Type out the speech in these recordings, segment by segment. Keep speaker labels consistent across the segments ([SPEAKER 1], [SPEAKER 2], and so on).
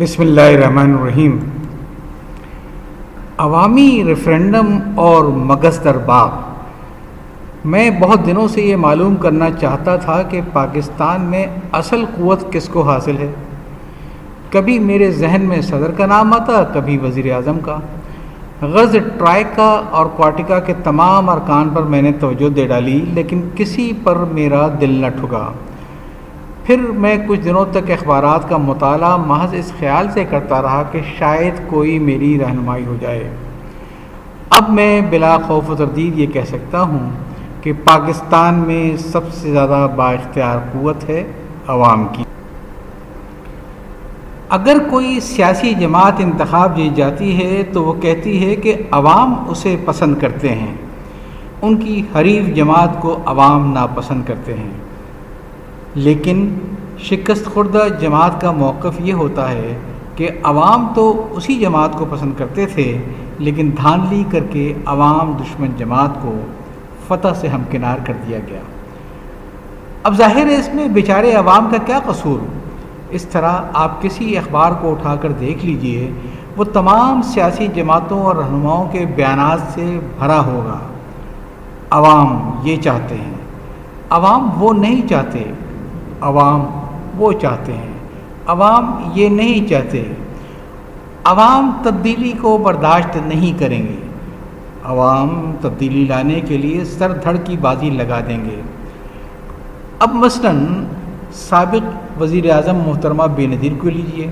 [SPEAKER 1] بسم اللہ الرحمن الرحیم۔ عوامی ریفرینڈم اور مگز در باغ میں بہت دنوں سے یہ معلوم کرنا چاہتا تھا کہ پاکستان میں اصل قوت کس کو حاصل ہے۔ کبھی میرے ذہن میں صدر کا نام آتا، کبھی وزیر اعظم کا۔ غرض ٹرائکا اور کوارٹیکا کے تمام ارکان پر میں نے توجہ دے ڈالی، لیکن کسی پر میرا دل نہ ٹھکا پھر میں کچھ دنوں تک اخبارات کا مطالعہ محض اس خیال سے کرتا رہا کہ شاید کوئی میری رہنمائی ہو جائے۔ اب میں بلا خوف و تردید یہ کہہ سکتا ہوں کہ پاکستان میں سب سے زیادہ با اختیار قوت ہے عوام کی۔ اگر کوئی سیاسی جماعت انتخاب جیت جاتی ہے تو وہ کہتی ہے کہ عوام اسے پسند کرتے ہیں۔ ان کی حریف جماعت کو عوام ناپسند کرتے ہیں۔ لیکن شکست خوردہ جماعت کا موقف یہ ہوتا ہے کہ عوام تو اسی جماعت کو پسند کرتے تھے، لیکن دھاندلی کر کے عوام دشمن جماعت کو فتح سے ہمکنار کر دیا گیا۔ اب ظاہر ہے اس میں بیچارے عوام کا کیا قصور؟ اس طرح آپ کسی اخبار کو اٹھا کر دیکھ لیجیے، وہ تمام سیاسی جماعتوں اور رہنماؤں کے بیانات سے بھرا ہوگا۔ عوام یہ چاہتے ہیں۔ عوام وہ نہیں چاہتے عوام وہ چاہتے ہیں۔ عوام یہ نہیں چاہتے۔ عوام تبدیلی کو برداشت نہیں کریں گے۔ عوام تبدیلی لانے کے لیے سر دھڑ کی بازی لگا دیں گے۔ اب مثلا سابق وزیر اعظم محترمہ بے نظیر کو لیجیے۔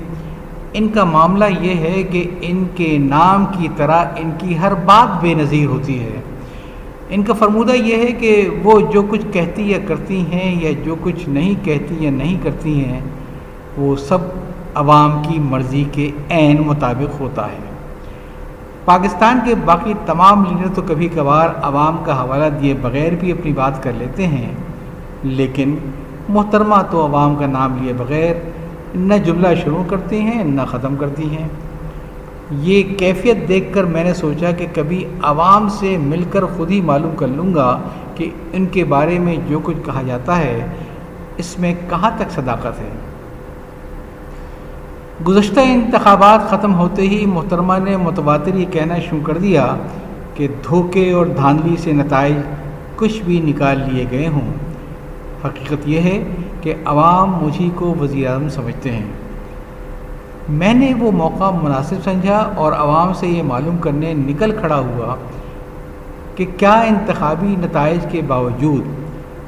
[SPEAKER 1] ان کا معاملہ یہ ہے کہ ان کے نام کی طرح ان کی ہر بات بے نظیر ہوتی ہے۔ ان کا فرمودہ یہ ہے کہ وہ جو کچھ کہتی یا کرتی ہیں یا جو کچھ نہیں کہتی یا نہیں کرتی ہیں، وہ سب عوام کی مرضی کے عین مطابق ہوتا ہے۔ پاکستان کے باقی تمام لیڈر تو کبھی کبھار عوام کا حوالہ دیے بغیر بھی اپنی بات کر لیتے ہیں، لیکن محترمہ تو عوام کا نام لیے بغیر نہ جملہ شروع کرتی ہیں، نہ ختم کرتی ہیں۔ یہ کیفیت دیکھ کر میں نے سوچا کہ کبھی عوام سے مل کر خود ہی معلوم کر لوں گا کہ ان کے بارے میں جو کچھ کہا جاتا ہے، اس میں کہاں تک صداقت ہے؟ گزشتہ انتخابات ختم ہوتے ہی محترمہ نے متواتر یہ کہنا شروع کر دیا کہ دھوکے اور دھاندلی سے نتائج کچھ بھی نکال لیے گئے ہوں۔ حقیقت یہ ہے کہ عوام مجھے کو وزیر اعظم سمجھتے ہیں۔ میں نے وہ موقع مناسب سمجھا اور عوام سے یہ معلوم کرنے نکل کھڑا ہوا کہ کیا انتخابی نتائج کے باوجود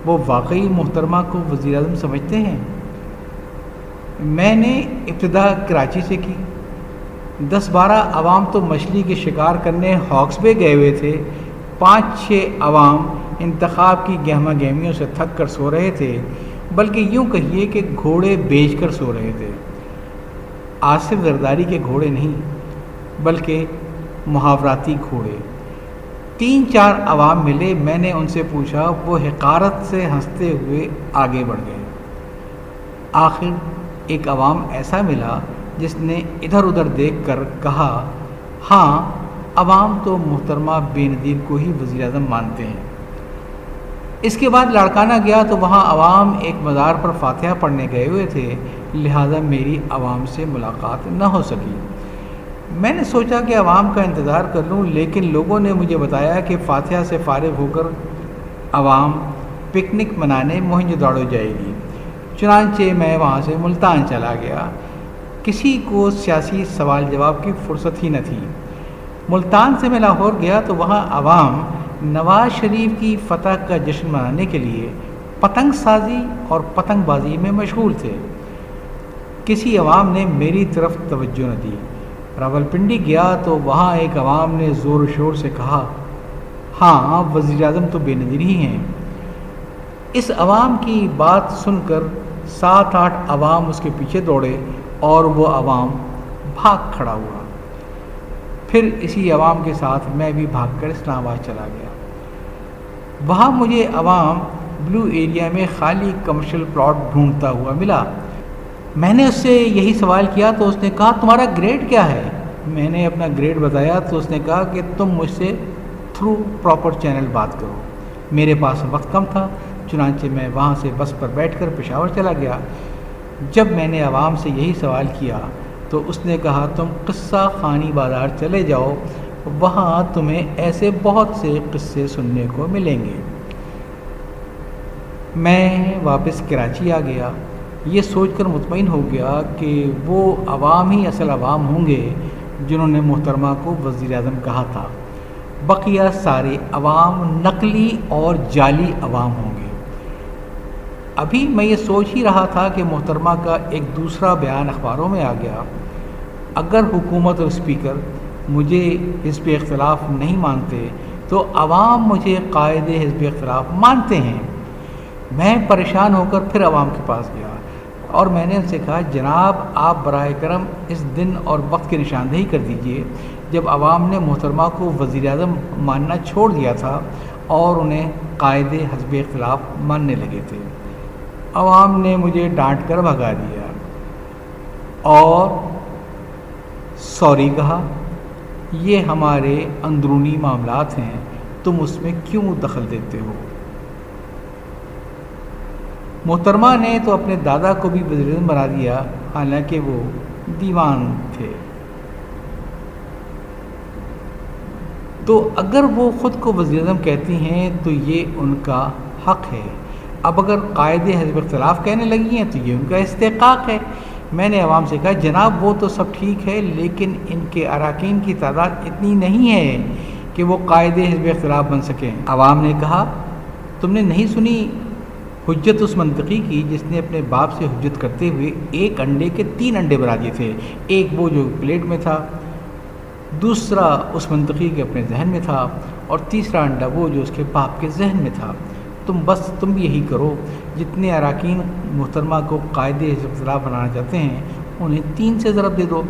[SPEAKER 1] وہ واقعی محترمہ کو وزیر اعظم سمجھتے ہیں؟ میں نے ابتدا کراچی سے کی۔ دس بارہ عوام تو مچھلی کے شکار کرنے ہاکس بے گئے ہوئے تھے۔ پانچ چھ عوام انتخاب کی گہمہ گہمیوں سے تھک کر سو رہے تھے، بلکہ یوں کہیے کہ گھوڑے بیچ کر سو رہے تھے۔ آصف زرداری کے گھوڑے نہیں، بلکہ محاوراتی گھوڑے۔ تین چار عوام ملے، میں نے ان سے پوچھا، وہ حقارت سے ہنستے ہوئے آگے بڑھ گئے۔ آخر ایک عوام ایسا ملا جس نے ادھر ادھر دیکھ کر کہا ہاں عوام تو محترمہ بے نظیر کو ہی وزیر اعظم مانتے ہیں۔ اس کے بعد لڑکانہ گیا تو وہاں عوام ایک مزار پر فاتحہ پڑھنے گئے ہوئے تھے۔ لہٰذا میری عوام سے ملاقات نہ ہو سکی۔ میں نے سوچا کہ عوام کا انتظار کر لوں، لیکن لوگوں نے مجھے بتایا کہ فاتحہ سے فارغ ہو کر عوام پکنک منانے مہنج دوڑو جائے گی۔ چنانچہ میں وہاں سے ملتان چلا گیا۔ کسی کو سیاسی سوال جواب کی فرصت ہی نہ تھی۔ ملتان سے میں لاہور گیا تو وہاں عوام نواز شریف کی فتح کا جشن منانے کے لیے پتنگ سازی اور پتنگ بازی میں مشغول تھے۔ کسی عوام نے میری طرف توجہ نہ دی۔ راول پنڈی گیا تو وہاں ایک عوام نے زور و شور سے کہا ہاں وزیر اعظم تو بے نظیر ہی ہیں۔ اس عوام کی بات سن کر سات آٹھ عوام اس کے پیچھے دوڑے اور وہ عوام بھاگ کھڑا ہوا۔ پھر اسی عوام کے ساتھ میں بھی بھاگ کر اسلام آباد چلا گیا۔ وہاں مجھے عوام بلو ایریا میں خالی کمرشل پلاٹ ڈھونڈتا ہوا ملا۔ میں نے اس سے یہی سوال کیا تو اس نے کہا، تمہارا گریڈ کیا ہے؟ میں نے اپنا گریڈ بتایا تو اس نے کہا کہ تم مجھ سے تھرو پراپر چینل بات کرو۔ میرے پاس وقت کم تھا، چنانچہ میں وہاں سے بس پر بیٹھ کر پشاور چلا گیا۔ جب میں نے عوام سے یہی سوال کیا تو اس نے کہا، تم قصہ خانی بازار چلے جاؤ، وہاں تمہیں ایسے بہت سے قصے سننے کو ملیں گے۔ میں واپس کراچی آ گیا۔ یہ سوچ کر مطمئن ہو گیا کہ وہ عوام ہی اصل عوام ہوں گے جنہوں نے محترمہ کو وزیر اعظم کہا تھا۔ بقیہ سارے عوام نقلی اور جعلی عوام ہوں گے۔ ابھی میں یہ سوچ ہی رہا تھا کہ محترمہ کا ایک دوسرا بیان اخباروں میں آ گیا۔ اگر حکومت اور اسپیکر مجھے حزب اختلاف نہیں مانتے، تو عوام مجھے قائد حزب اختلاف مانتے ہیں۔ میں پریشان ہو کر پھر عوام کے پاس گیا۔ اور میں نے ان سے کہا، جناب، آپ برائے کرم اس دن اور وقت کی نشاندہی کر دیجیے۔ جب عوام نے محترمہ کو وزیر اعظم ماننا چھوڑ دیا تھا اور انہیں قائد حزب اختلاف ماننے لگے تھے۔ عوام نے مجھے ڈانٹ کر بھگا دیا اور سوری کہا، یہ ہمارے اندرونی معاملات ہیں، تم اس میں کیوں دخل دیتے ہو؟ محترمہ نے تو اپنے دادا کو بھی وزیر اعظم بنا دیا، حالانکہ وہ دیوان تھے۔ تو اگر وہ خود کو وزیر اعظم کہتی ہیں، تو یہ ان کا حق ہے۔ اب اگر قائد حزب اختلاف کہنے لگی ہیں، تو یہ ان کا استحقاق ہے۔ میں نے عوام سے کہا، جناب، وہ تو سب ٹھیک ہے، لیکن ان کے اراکین کی تعداد اتنی نہیں ہے کہ وہ قائد حزب اختلاف بن سکیں۔ عوام نے کہا، تم نے نہیں سنی حجت اس منطقی کی جس نے اپنے باپ سے حجت کرتے ہوئے ایک انڈے کے تین انڈے بنا دیے تھے۔ ایک وہ جو پلیٹ میں تھا، دوسرا اس منطقی کے اپنے ذہن میں تھا اور تیسرا انڈا وہ جو اس کے باپ کے ذہن میں تھا۔ تم بس تم بھی یہی کرو، جتنے اراکین محترمہ کو قائد اختلاف بنانا چاہتے ہیں، انہیں تین سے ضرب دے دو۔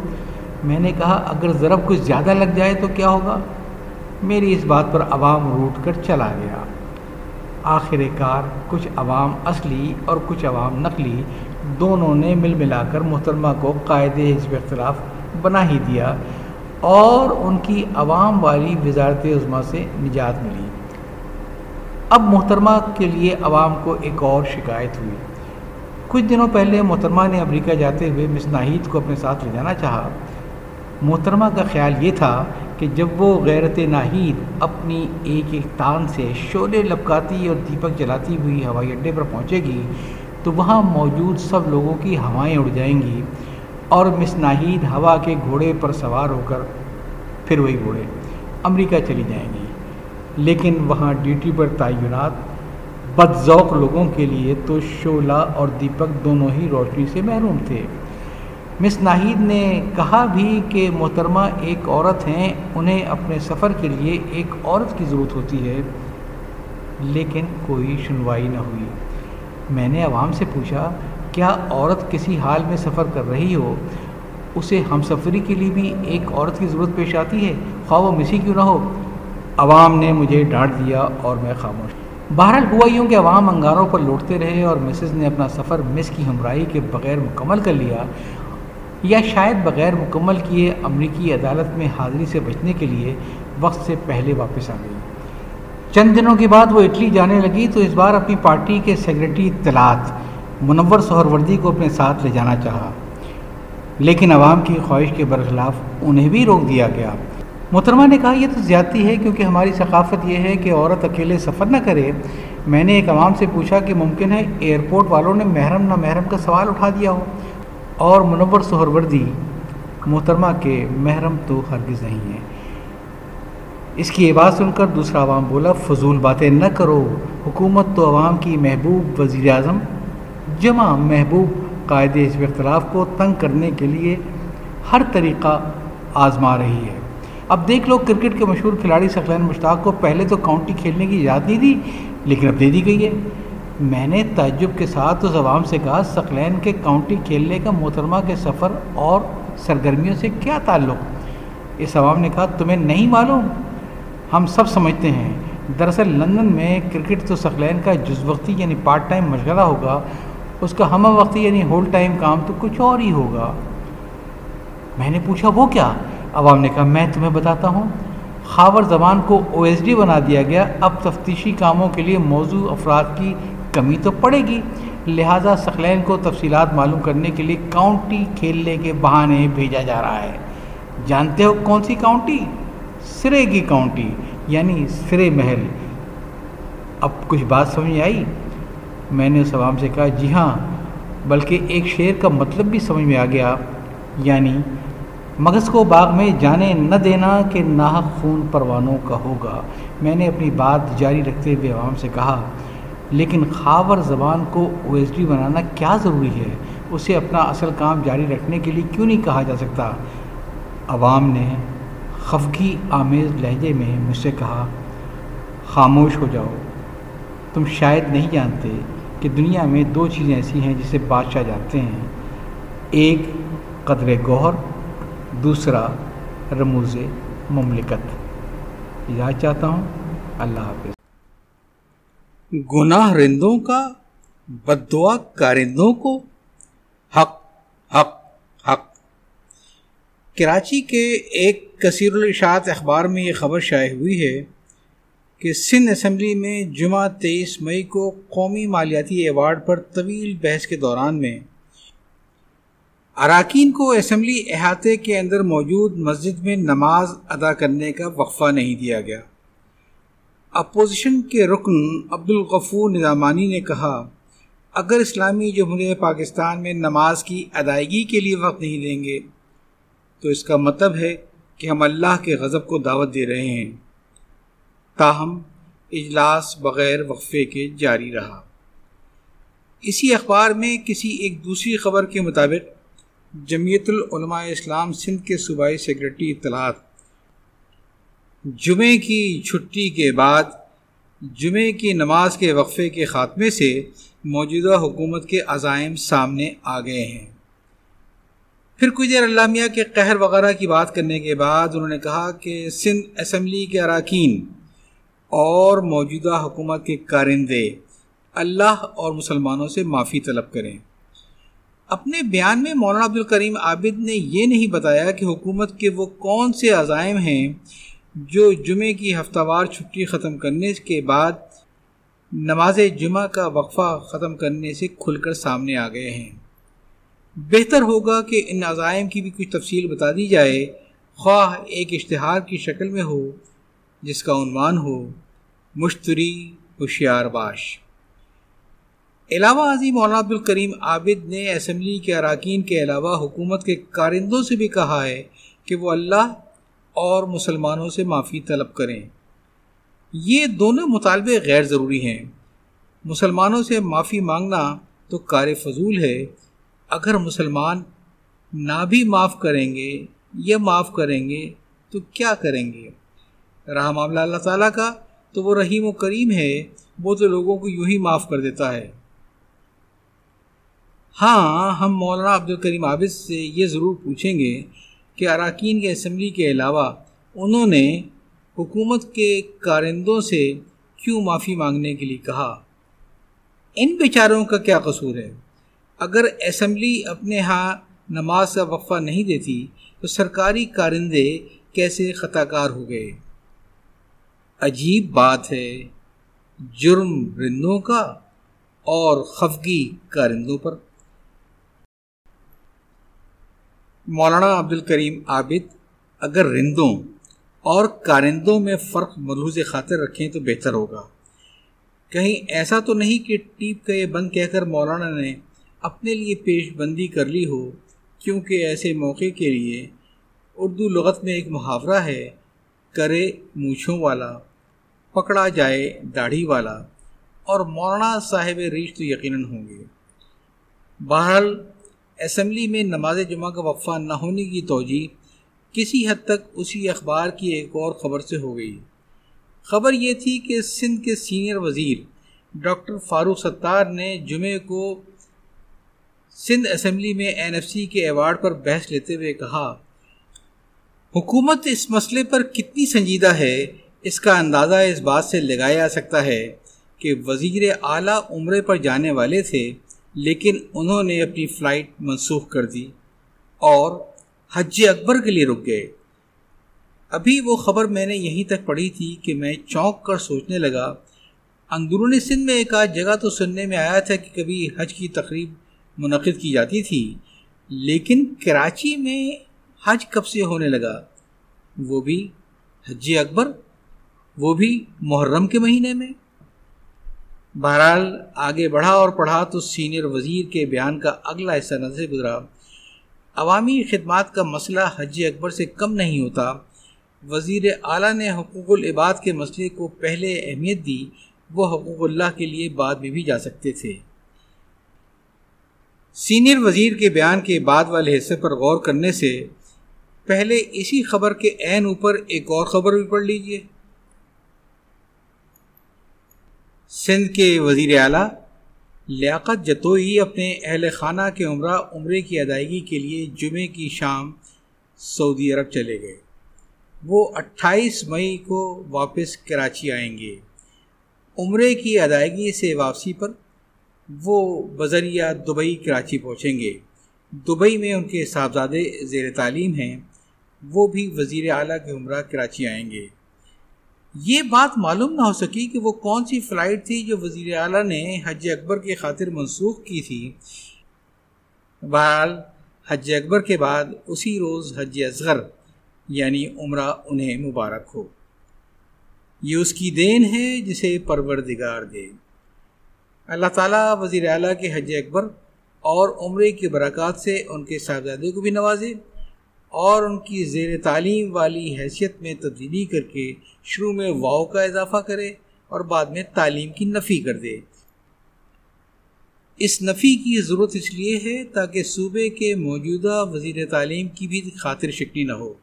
[SPEAKER 1] میں نے کہا، اگر ضرب کچھ زیادہ لگ جائے تو کیا ہوگا؟ میری اس بات پر عوام روٹ کر چلا گیا۔ آخر کار کچھ عوام اصلی اور کچھ عوام نقلی دونوں نے مل ملا کر محترمہ کو قائد حزب اختلاف بنا ہی دیا اور ان کی عوام والی وزارت عظما سے نجات ملی۔ اب محترمہ کے لیے عوام کو ایک اور شکایت ہوئی۔ کچھ دنوں پہلے محترمہ نے امریکہ جاتے ہوئے مس ناہید کو اپنے ساتھ لے جانا چاہا۔ محترمہ کا خیال یہ تھا کہ جب وہ غیرت ناہید اپنی ایک ایک تان سے شعلے لپکاتی اور دیپک جلاتی ہوئی ہوائی اڈے پر پہنچے گی، تو وہاں موجود سب لوگوں کی ہوائیں اڑ جائیں گی اور مس ناہید ہوا کے گھوڑے پر سوار ہو کر پھر وہی گھوڑے امریکہ چلی جائیں گی۔ لیکن وہاں ڈیوٹی پر تعینات بد ذوق لوگوں کے لیے تو شعلہ اور دیپک دونوں ہی روشنی سے محروم تھے۔ مس ناہید نے کہا بھی کہ محترمہ ایک عورت ہیں، انہیں اپنے سفر کے لیے ایک عورت کی ضرورت ہوتی ہے، لیکن کوئی سنوائی نہ ہوئی۔ میں نے عوام سے پوچھا، کیا عورت کسی حال میں سفر کر رہی ہو؟ اسے ہم سفری کے لیے بھی ایک عورت کی ضرورت پیش آتی ہے۔ خواہ وہ مسی کیوں نہ ہو۔ عوام نے مجھے ڈانٹ دیا اور میں خاموش۔ بہرحال ہوا یوں کہ عوام انگاروں پر لوٹتے رہے اور مسز نے اپنا سفر مس کی ہمراہی کے بغیر مکمل کر لیا۔ یا شاید بغیر مکمل کیے امریکی عدالت میں حاضری سے بچنے کے لیے وقت سے پہلے واپس آ گئی۔ چند دنوں کے بعد وہ اٹلی جانے لگی تو اس بار اپنی پارٹی کے سیکرٹری اطلاعات منور سہر وردی کو اپنے ساتھ لے جانا چاہا۔ لیکن عوام کی خواہش کے برخلاف انہیں بھی روک دیا گیا۔ محترمہ نے کہا، یہ تو زیادتی ہے کیونکہ ہماری ثقافت یہ ہے کہ عورت اکیلے سفر نہ کرے۔ میں نے ایک عوام سے پوچھا کہ ممکن ہے ایئرپورٹ والوں نے محرم نہ محرم کا سوال اٹھا دیا ہو۔ اور منور سہر وردی محترمہ کے محرم تو ہرگز نہیں ہیں۔ اس کی یہ بات سن کر دوسرا عوام بولا، فضول باتیں نہ کرو۔ حکومت تو عوام کی محبوب وزیر اعظم جمع محبوب قائد حزب اختلاف کو تنگ کرنے کے لیے ہر طریقہ آزما رہی ہے۔ اب دیکھ لو، کرکٹ کے مشہور کھلاڑی سخلین مشتاق کو پہلے تو کاؤنٹی کھیلنے کی یاد نہیں تھی لیکن اب دے دی گئی ہے۔ میں نے تعجب کے ساتھ اس عوام سے کہا سخلین کے کاؤنٹی کھیلنے کا محترمہ کے سفر اور سرگرمیوں سے کیا تعلق؟ اس عوام نے کہا، تمہیں نہیں معلوم۔ ہم سب سمجھتے ہیں۔ دراصل لندن میں کرکٹ تو سخلین کا جز وقتی یعنی پارٹ ٹائم مشغلہ ہوگا۔ اس کا ہمہ وقتی یعنی ہول ٹائم کام تو کچھ اور ہی ہوگا۔ میں نے پوچھا، وہ کیا؟ عوام نے کہا، میں تمہیں بتاتا ہوں۔ خاور زبان کو او ایس ڈی بنا دیا گیا۔ اب تفتیشی کاموں کے لیے موضوع افراد کی کمی تو پڑے گی۔ لہٰذا سخلین کو تفصیلات معلوم کرنے کے لیے کاؤنٹی کھیلنے کے بہانے بھیجا جا رہا ہے۔ جانتے ہو کون سی کاؤنٹی؟ سرے کی کاؤنٹی یعنی سرے محل۔ اب کچھ بات سمجھ آئی؟ میں نے اس عوام سے کہا جی ہاں بلکہ ایک شعر کا مطلب بھی سمجھ میں آ گیا۔ یعنی مغز کو باغ میں جانے نہ دینا کہ ناحق خون پروانوں کا ہوگا۔ میں نے اپنی بات جاری رکھتے ہوئے عوام سے کہا لیکن خاور زبان کو او ایس ڈی بنانا کیا ضروری ہے؟ اسے اپنا اصل کام جاری رکھنے کے لیے کیوں نہیں کہا جا سکتا؟ عوام نے خفگی آمیز لہجے میں مجھ سے کہا، خاموش ہو جاؤ۔ تم شاید نہیں جانتے کہ دنیا میں دو چیزیں ایسی ہیں جسے بادشاہ جانتے ہیں۔ ایک، قدر گوہر، دوسرا، رموز مملکت۔ یاد چاہتا ہوں۔ اللہ حافظ۔
[SPEAKER 2] گناہ رندوں کا بد دعا کارندوں کو۔ حق حق حق۔ کراچی کے ایک کثیر الاشاعت اخبار میں یہ خبر شائع ہوئی ہے کہ سندھ اسمبلی میں جمعہ تیئیس مئی کو قومی مالیاتی ایوارڈ پر طویل بحث کے دوران میں اراکین کو اسمبلی احاطے کے اندر موجود مسجد میں نماز ادا کرنے کا وقفہ نہیں دیا گیا۔ اپوزیشن کے رکن عبدالغفور نظامانی نے کہا، اگر اسلامی جمہوریہ پاکستان میں نماز کی ادائیگی کے لیے وقت نہیں دیں گے، تو اس کا مطلب ہے کہ ہم اللہ کے غضب کو دعوت دے رہے ہیں۔ تاہم، اجلاس بغیر وقفے کے جاری رہا۔ اسی اخبار میں کسی ایک دوسری خبر کے مطابق، جمعیت العلماء اسلام سندھ کے صوبائی سیکرٹری اطلاعات جمعے کی چھٹی کے بعد، جمعے کی نماز کے وقفے کے خاتمے سے موجودہ حکومت کے عزائم سامنے آ گئے ہیں۔ پھر کچھ دیر علامہ کے قہر وغیرہ کی بات کرنے کے بعد انہوں نے کہا کہ سندھ اسمبلی کے اراکین اور موجودہ حکومت کے کارندے اللہ اور مسلمانوں سے معافی طلب کریں۔ اپنے بیان میں مولانا عبد الکریم عابد نے یہ نہیں بتایا کہ حکومت کے وہ کون سے عزائم ہیں جو جمعے کی ہفتہ وار چھٹی ختم کرنے کے بعد نماز جمعہ کا وقفہ ختم کرنے سے کھل کر سامنے آ گئے ہیں۔ بہتر ہوگا کہ ان عزائم کی بھی کچھ تفصیل بتا دی جائے، خواہ ایک اشتہار کی شکل میں ہو، جس کا عنوان ہو، مشتری ہوشیار باش۔ علاوہ ازیں مولانا عبدالکریم عابد نے اسمبلی کے اراکین کے علاوہ حکومت کے کارندوں سے بھی کہا ہے کہ وہ اللہ اور مسلمانوں سے معافی طلب کریں۔ یہ دونوں مطالبے غیر ضروری ہیں۔ مسلمانوں سے معافی مانگنا تو کار فضول ہے۔ اگر مسلمان نہ بھی معاف کریں گے یا معاف کریں گے تو کیا کریں گے؟ رحم معاملہ اللہ تعالیٰ کا تو وہ رحیم و کریم ہے۔ وہ تو لوگوں کو یوں ہی معاف کر دیتا ہے۔ ہاں ہم مولانا عبد الکریم عابد سے یہ ضرور پوچھیں گے کہ اراکین کے اسمبلی کے علاوہ انہوں نے حکومت کے کارندوں سے کیوں معافی مانگنے کے لیے کہا؟ ان بیچاروں کا کیا قصور ہے؟ اگر اسمبلی اپنے ہاں نماز کا وقفہ نہیں دیتی، تو سرکاری کارندے کیسے خطا کار ہو گئے؟ عجیب بات ہے، جرم رندوں کا اور خفگی کارندوں پر۔ مولانا عبد الکریم عابد، اگر رندوں اور کارندوں میں فرق ملحوظ خاطر رکھیں تو بہتر ہوگا۔ کہیں ایسا تو نہیں کہ ٹیپ کا یہ بند کہہ کر مولانا نے اپنے لیے پیش بندی کر لی ہو، کیونکہ ایسے موقع کے لیے اردو لغت میں ایک محاورہ ہے، کرے مونچھوں والا، پکڑا جائے داڑھی والا، اور مولانا صاحب ریش تو یقیناً ہوں گے۔ بہرحال اسمبلی میں نماز جمعہ کا وقفہ نہ ہونے کی توجہ کسی حد تک اسی اخبار کی ایک اور خبر سے ہو گئی۔ خبر یہ تھی کہ سندھ کے سینئر وزیر ڈاکٹر فاروق ستار نے جمعے کو سندھ اسمبلی میں این ایف سی کے ایوارڈ پر بحث لیتے ہوئے کہا، حکومت اس مسئلے پر کتنی سنجیدہ ہے، اس کا اندازہ اس بات سے لگایا جا سکتا ہے کہ وزیر اعلیٰ عمرے پر جانے والے تھے۔ لیکن انہوں نے اپنی فلائٹ منسوخ کر دی اور حج اکبر کے لیے رک گئے۔ ابھی وہ خبر میں نے یہیں تک پڑھی تھی کہ میں چونک کر سوچنے لگا، اندرون سندھ میں ایک آدھ جگہ تو سننے میں آیا تھا کہ کبھی حج کی تقریب منعقد کی جاتی تھی، لیکن کراچی میں حج کب سے ہونے لگا؟ وہ بھی حج اکبر، وہ بھی محرم کے مہینے میں۔ بہرحال آگے بڑھا اور پڑھا تو سینئر وزیر کے بیان کا اگلا حصہ نظر سے گزرا۔ عوامی خدمات کا مسئلہ حج اکبر سے کم نہیں ہوتا۔ وزیر اعلیٰ نے حقوق العباد کے مسئلے کو پہلے اہمیت دی، وہ حقوق اللہ کے لیے بعد میں بھی جا سکتے تھے۔ سینئر وزیر کے بیان کے بعد والے حصے پر غور کرنے سے پہلے اسی خبر کے عین اوپر ایک اور خبر بھی پڑھ لیجیے۔ سندھ کے وزیر اعلیٰ، لیاقت جتوئی اپنے اہل خانہ کے عمرہ عمرے کی ادائیگی کے لیے جمعے کی شام سعودی عرب چلے گئے۔ وہ اٹھائیس مئی کو واپس کراچی آئیں گے۔ عمرے کی ادائیگی سے واپسی پر وہ بذریعہ دبئی، کراچی پہنچیں گے۔ دبئی میں ان کے صاحبزادے زیر تعلیم ہیں۔ وہ بھی وزیر اعلیٰ کے عمرہ کراچی آئیں گے۔ یہ بات معلوم نہ ہو سکی کہ وہ کون سی فلائٹ تھی جو وزیر اعلیٰ نے حج اکبر کی خاطر منسوخ کی تھی۔ بہرحال، حج اکبر کے بعد اسی روز حج اصغر یعنی عمرہ انہیں مبارک ہو۔ یہ اس کی دین ہے جسے پروردگار دے۔ اللہ تعالیٰ وزیر اعلیٰ کے حج اکبر اور عمرے کی برکات سے ان کے صاحبزادے کو بھی نوازے۔ اور ان کی زیر تعلیم والی حیثیت میں تبدیلی کر کے شروع میں واؤ کا اضافہ کرے اور بعد میں تعلیم کی نفی کر دے۔ اس نفی کی ضرورت اس لیے ہے تاکہ صوبے کے موجودہ وزیر تعلیم کی بھی خاطر شکنی نہ ہو۔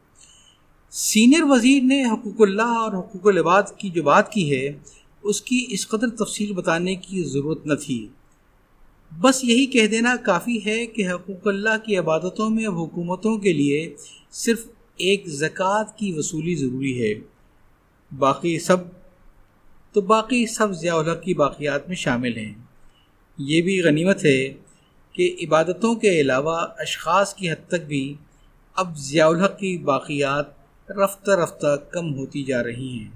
[SPEAKER 2] سینئر وزیر نے حقوق اللہ اور حقوق العباد کی جو بات کی ہے، اس کی اس قدر تفصیل بتانے کی ضرورت نہ تھی۔ بس یہی کہہ دینا کافی ہے کہ حقوق اللہ کی عبادتوں میں اب حکومتوں کے لیے صرف ایک زکوٰۃ کی وصولی ضروری ہے۔ باقی سب، تو باقی سب ضیاء الحق کی باقیات میں شامل ہیں۔ یہ بھی غنیمت ہے کہ عبادتوں کے علاوہ اشخاص کی حد تک بھی اب ضیاء الحق کی باقیات رفتہ رفتہ کم ہوتی جا رہی ہیں۔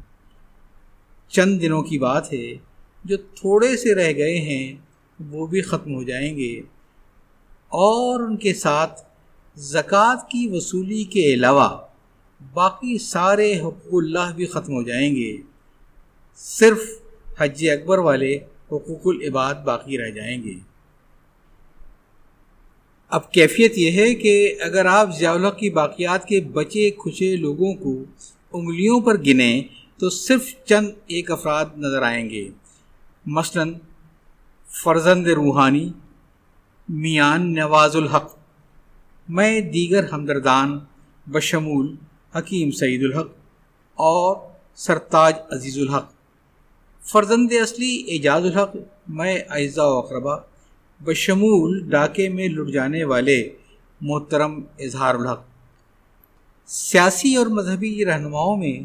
[SPEAKER 2] چند دنوں کی بات ہے، جو تھوڑے سے رہ گئے ہیں وہ بھی ختم ہو جائیں گے۔ اور ان کے ساتھ زکوٰۃ کی وصولی کے علاوہ باقی سارے حقوق اللہ بھی ختم ہو جائیں گے۔ صرف حج اکبر والے حقوق العباد باقی رہ جائیں گے۔ اب کیفیت یہ ہے کہ اگر آپ ضیاء کی باقیات کے بچے کھچے لوگوں کو انگلیوں پر گنیں تو صرف چند ایک افراد نظر آئیں گے۔ مثلاً فرزند روحانی، میان نواز الحق، میں دیگر ہمدردان بشمول حکیم سعید الحق اور سرتاج عزیز الحق۔ فرزند اصلی اعجاز الحق، میں اعزا و اقربا بشمول ڈاکے میں لٹ جانے والے محترم اظہار الحق۔ سیاسی اور مذہبی رہنماؤں میں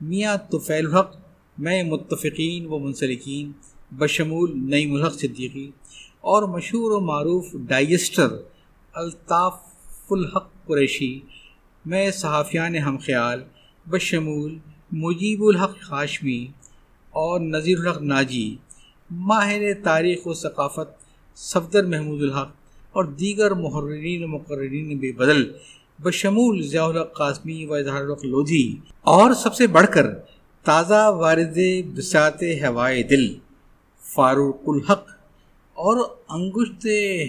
[SPEAKER 2] میاں طفیل الحق، میں متفقین و منسلکین بشمول نئی ملحق صدیقی اور مشہور و معروف ڈائیسٹر الطاف الحق قریشی میں صحافیان ہم خیال، بشمول مجیب الحق خاشمی اور نذیر الحق ناجی، ماہر تاریخ و ثقافت صفدر محمود الحق اور دیگر محررین و مقررین بے بدل، بشمول ضیاء الحق قاسمی و اظہار الحق لودھی اور سب سے بڑھ کر تازہ وارد بسات ہوائے دل۔ فاروق الحق اور انگشت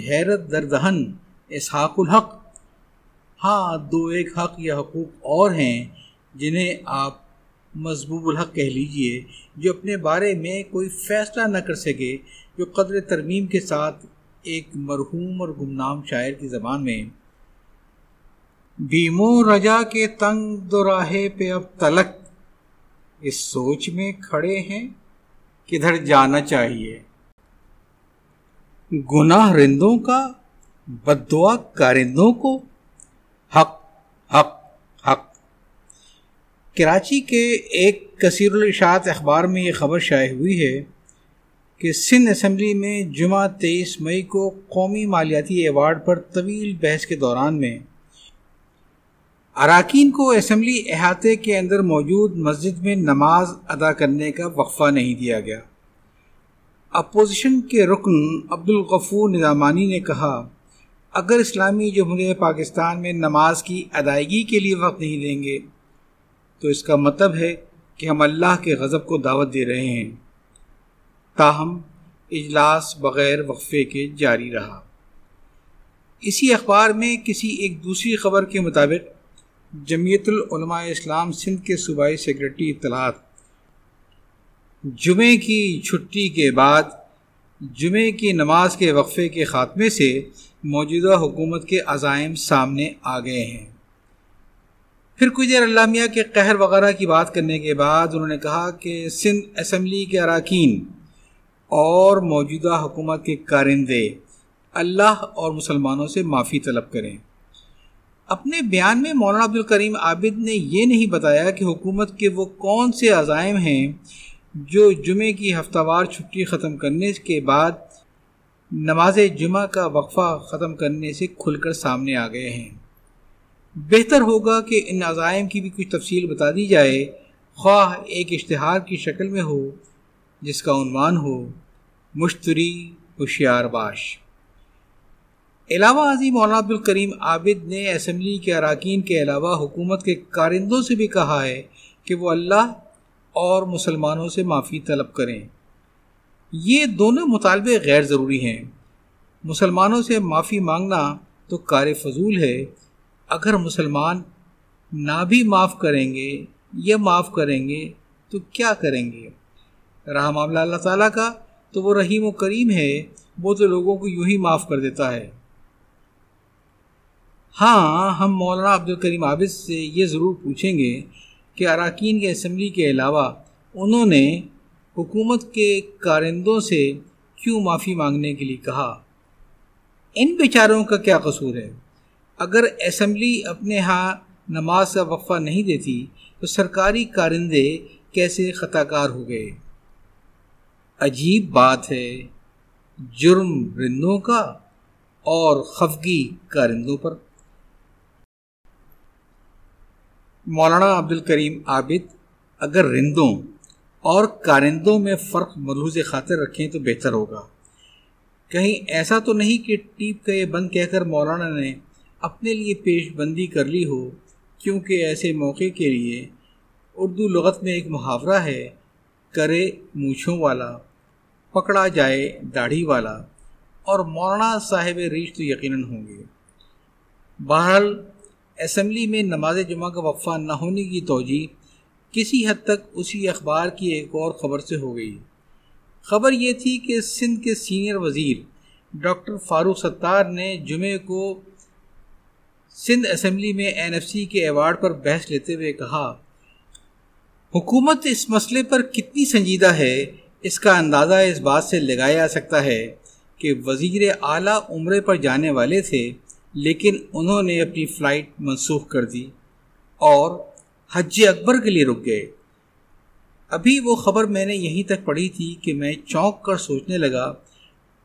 [SPEAKER 2] حیرت دردہن اسحاق الحق۔ ہاں دو ایک حق یا حقوق اور ہیں جنہیں آپ مضبوب الحق کہہ لیجیے، جو اپنے بارے میں کوئی فیصلہ نہ کر سکے، جو قدر ترمیم کے ساتھ ایک مرحوم اور گمنام شاعر کی زبان میں۔ بیمو رجا کے تنگ دوراہے پہ اب تلک۔ اس سوچ میں کھڑے ہیں کدھر جانا چاہیے۔ گناہ رندوں کا بدعا کارندوں کو۔ حق حق حق۔ کراچی کے ایک کثیر الاشاعت اخبار میں یہ خبر شائع ہوئی ہے کہ سندھ اسمبلی میں جمعہ تیئیس مئی کو قومی مالیاتی ایوارڈ پر طویل بحث کے دوران میں اراکین کو اسمبلی احاطے کے اندر موجود مسجد میں نماز ادا کرنے کا وقفہ نہیں دیا گیا۔ اپوزیشن کے رکن عبدالغفور نظامانی نے کہا، اگر اسلامی جمہوریہ پاکستان میں نماز کی ادائیگی کے لیے وقت نہیں دیں گے، تو اس کا مطلب ہے کہ ہم اللہ کے غضب کو دعوت دے رہے ہیں۔ تاہم، اجلاس بغیر وقفے کے جاری رہا۔ اسی اخبار میں کسی ایک دوسری خبر کے مطابق جمعیت العلماء اسلام سندھ کے صوبائی سیکرٹری اطلاعات۔ جمعے کی چھٹی کے بعد، جمعے کی نماز کے وقفے کے خاتمے سے موجودہ حکومت کے عزائم سامنے آ گئے ہیں۔ پھر کچھ دیر علامہ کے قہر وغیرہ کی بات کرنے کے بعد انہوں نے کہا کہ سندھ اسمبلی کے اراکین اور موجودہ حکومت کے کارندے اللہ اور مسلمانوں سے معافی طلب کریں۔ اپنے بیان میں مولانا عبدالکریم عابد نے یہ نہیں بتایا کہ حکومت کے وہ کون سے عزائم ہیں جو جمعے کی ہفتہ وار چھٹی ختم کرنے کے بعد نماز جمعہ کا وقفہ ختم کرنے سے کھل کر سامنے آ گئے ہیں۔ بہتر ہوگا کہ ان عزائم کی بھی کچھ تفصیل بتا دی جائے، خواہ ایک اشتہار کی شکل میں ہو، جس کا عنوان ہو، مشتری ہوشیار باش۔ علاوہ ازیں مولانا عبدالکریم عابد نے اسمبلی کے اراکین کے علاوہ حکومت کے کارندوں سے بھی کہا ہے کہ وہ اللہ اور مسلمانوں سے معافی طلب کریں۔ یہ دونوں مطالبے غیر ضروری ہیں۔ مسلمانوں سے معافی مانگنا تو کار فضول ہے۔ اگر مسلمان نہ بھی معاف کریں گے یا معاف کریں گے تو کیا کریں گے؟ رہا معاملہ اللہ تعالیٰ کا تو وہ رحیم و کریم ہے۔ وہ تو لوگوں کو یوں ہی معاف کر دیتا ہے۔ ہاں ہم مولانا عبد الکریم عابد سے یہ ضرور پوچھیں گے کہ اراکین کے اسمبلی کے علاوہ انہوں نے حکومت کے کارندوں سے کیوں معافی مانگنے کے لیے کہا؟ ان بیچاروں کا کیا قصور ہے؟ اگر اسمبلی اپنے ہاں نماز کا وقفہ نہیں دیتی تو سرکاری کارندے کیسے خطا کار ہو گئے؟ عجیب بات ہے، جرم رندوں کا اور خفگی کارندوں پر۔ مولانا عبد الکریم عابد، اگر رندوں اور کارندوں میں فرق ملحوظ خاطر رکھیں تو بہتر ہوگا۔ کہیں ایسا تو نہیں کہ ٹیپ کا یہ بند کہہ کر مولانا نے اپنے لیے پیش بندی کر لی ہو، کیونکہ ایسے موقع کے لیے اردو لغت میں ایک محاورہ ہے، کرے مونچھوں والا، پکڑا جائے داڑھی والا، اور مولانا صاحب ریش تو یقیناً ہوں گے۔ بہرحال اسمبلی میں نماز جمعہ کا وقفہ نہ ہونے کی توجہ کسی حد تک اسی اخبار کی ایک اور خبر سے ہو گئی۔ خبر یہ تھی کہ سندھ کے سینئر وزیر ڈاکٹر فاروق ستار نے جمعے کو سندھ اسمبلی میں این ایف سی کے ایوارڈ پر بحث لیتے ہوئے کہا، حکومت اس مسئلے پر کتنی سنجیدہ ہے، اس کا اندازہ اس بات سے لگایا جا سکتا ہے کہ وزیر اعلیٰ عمرے پر جانے والے تھے لیکن انہوں نے اپنی فلائٹ منسوخ کر دی اور حج اکبر کے لیے رک گئے۔ ابھی وہ خبر میں نے یہیں تک پڑھی تھی کہ میں چونک کر سوچنے لگا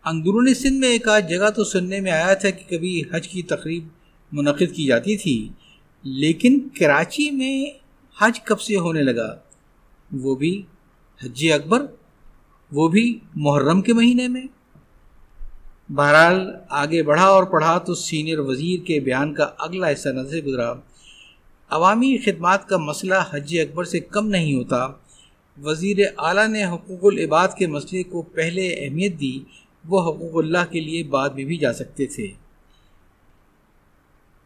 [SPEAKER 2] اندرونی سندھ میں ایک آدھ جگہ تو سننے میں آیا تھا کہ کبھی حج کی تقریب منعقد کی جاتی تھی، لیکن کراچی میں حج کب سے ہونے لگا؟ وہ بھی حج اکبر، وہ بھی محرم کے مہینے میں۔ بہرحال آگے بڑھا اور پڑھا تو سینئر وزیر کے بیان کا اگلا حصہ نظر سے گزرا۔ عوامی خدمات کا مسئلہ حج اکبر سے کم نہیں ہوتا۔ وزیر اعلیٰ نے حقوق العباد کے مسئلے کو پہلے اہمیت دی، وہ حقوق اللہ کے لیے بعد میں بھی جا سکتے تھے۔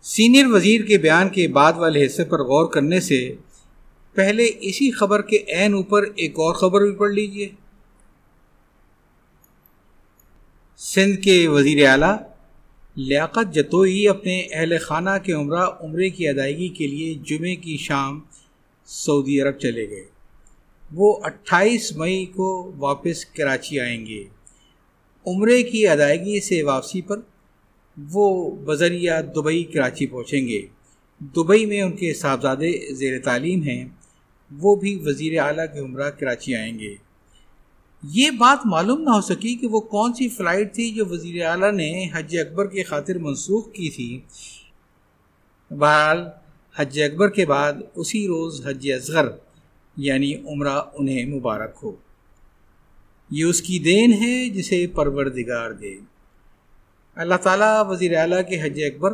[SPEAKER 2] سینئر وزیر کے بیان کے بعد والے حصے پر غور کرنے سے پہلے اسی خبر کے عین اوپر ایک اور خبر بھی پڑھ لیجیے۔ سندھ کے وزیر اعلیٰ لیاقت جتوئی اپنے اہل خانہ کے عمرہ عمرے کی ادائیگی کے لیے جمعے کی شام سعودی عرب چلے گئے۔ وہ اٹھائیس مئی کو واپس کراچی آئیں گے۔ عمرے کی ادائیگی سے واپسی پر وہ بذریعہ دبئی، کراچی پہنچیں گے۔ دبئی میں ان کے صاحبزادے زیر تعلیم ہیں۔ وہ بھی وزیر اعلیٰ کے عمرہ کراچی آئیں گے۔ یہ بات معلوم نہ ہو سکی کہ وہ کون سی فلائٹ تھی جو وزیر اعلیٰ نے حج اکبر کی خاطر منسوخ کی تھی۔ بہرحال، حج اکبر کے بعد اسی روز حج اصغر یعنی عمرہ انہیں مبارک ہو۔ یہ اس کی دین ہے جسے پروردگار دے۔ اللہ تعالیٰ وزیر اعلیٰ کے حج اکبر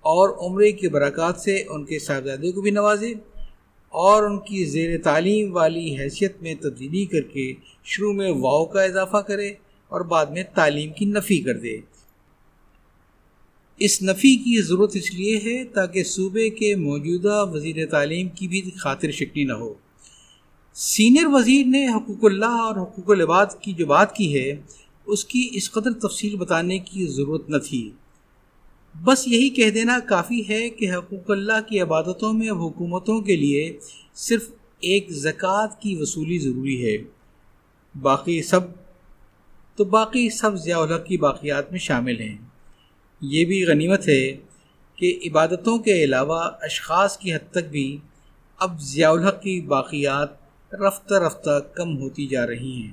[SPEAKER 2] اور عمرے کی برکات سے ان کے صاحبزادے کو بھی نوازے۔ اور ان کی زیر تعلیم والی حیثیت میں تبدیلی کر کے شروع میں واؤ کا اضافہ کرے اور بعد میں تعلیم کی نفی کر دے۔ اس نفی کی ضرورت اس لیے ہے تاکہ صوبے کے موجودہ وزیر تعلیم کی بھی خاطر شکلی نہ ہو۔ سینئر وزیر نے حقوق اللہ اور حقوق العباد کی جو بات کی ہے، اس کی اس قدر تفصیل بتانے کی ضرورت نہ تھی۔ بس یہی کہہ دینا کافی ہے کہ حقوق اللہ کی عبادتوں میں حکومتوں کے لیے صرف ایک زکوٰۃ کی وصولی ضروری ہے۔ باقی سب تو باقی سب ضیاء الحق کی باقیات میں شامل ہیں۔ یہ بھی غنیمت ہے کہ عبادتوں کے علاوہ اشخاص کی حد تک بھی اب ضیاء الحق کی باقیات رفتہ رفتہ کم ہوتی جا رہی ہیں۔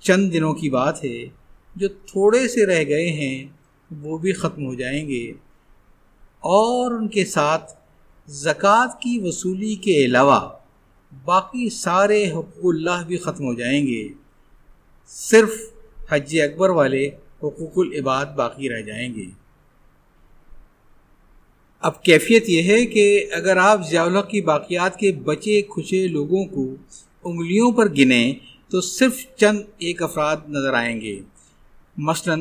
[SPEAKER 2] چند دنوں کی بات ہے جو تھوڑے سے رہ گئے ہیں وہ بھی ختم ہو جائیں گے۔ اور ان کے ساتھ زکوٰۃ کی وصولی کے علاوہ باقی سارے حقوق اللہ بھی ختم ہو جائیں گے۔ صرف حج اکبر والے حقوق العباد باقی رہ جائیں گے۔ اب کیفیت یہ ہے کہ اگر آپ ضیاء کی باقیات کے بچے کھچے لوگوں کو انگلیوں پر گنیں تو صرف چند ایک افراد نظر آئیں گے۔ مثلا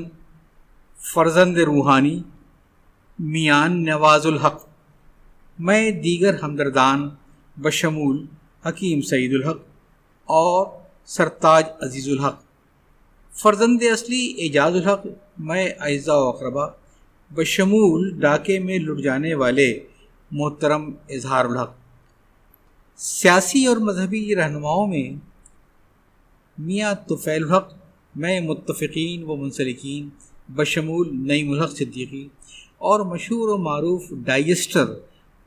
[SPEAKER 2] فرزند روحانی، میان نواز الحق، میں دیگر ہمدردان بشمول حکیم سعید الحق اور سرتاج عزیز الحق۔ فرزند اصلی اعجاز الحق، میں اعزا و اقربا بشمول ڈاکے میں لٹ جانے والے محترم اظہار الحق۔ سیاسی اور مذہبی رہنماؤں میں میاں طفیل الحق، میں متفقین و منسلکین بشمول نئی الحق صدیقی اور مشہور و معروف ڈائیسٹر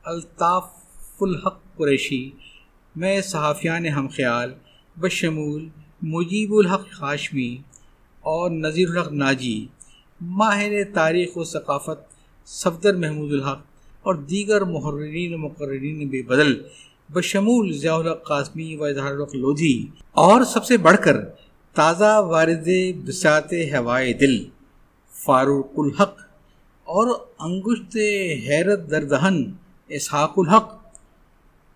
[SPEAKER 2] الطاف الحق قریشی میں صحافیان ہم خیال بشمول مجیب الحق خاشمی اور نذیر الحق ناجی، ماہر تاریخ و ثقافت صفدر محمود الحق اور دیگر محررین و مقررین بے بدل، بشمول ضیاء الحق قاسمی و اظہار الحق لودھی اور سب سے بڑھ کر تازہ وارد بسات ہوائے دل۔ فاروق الحق اور انگشت حیرت دردہن اسحاق الحق۔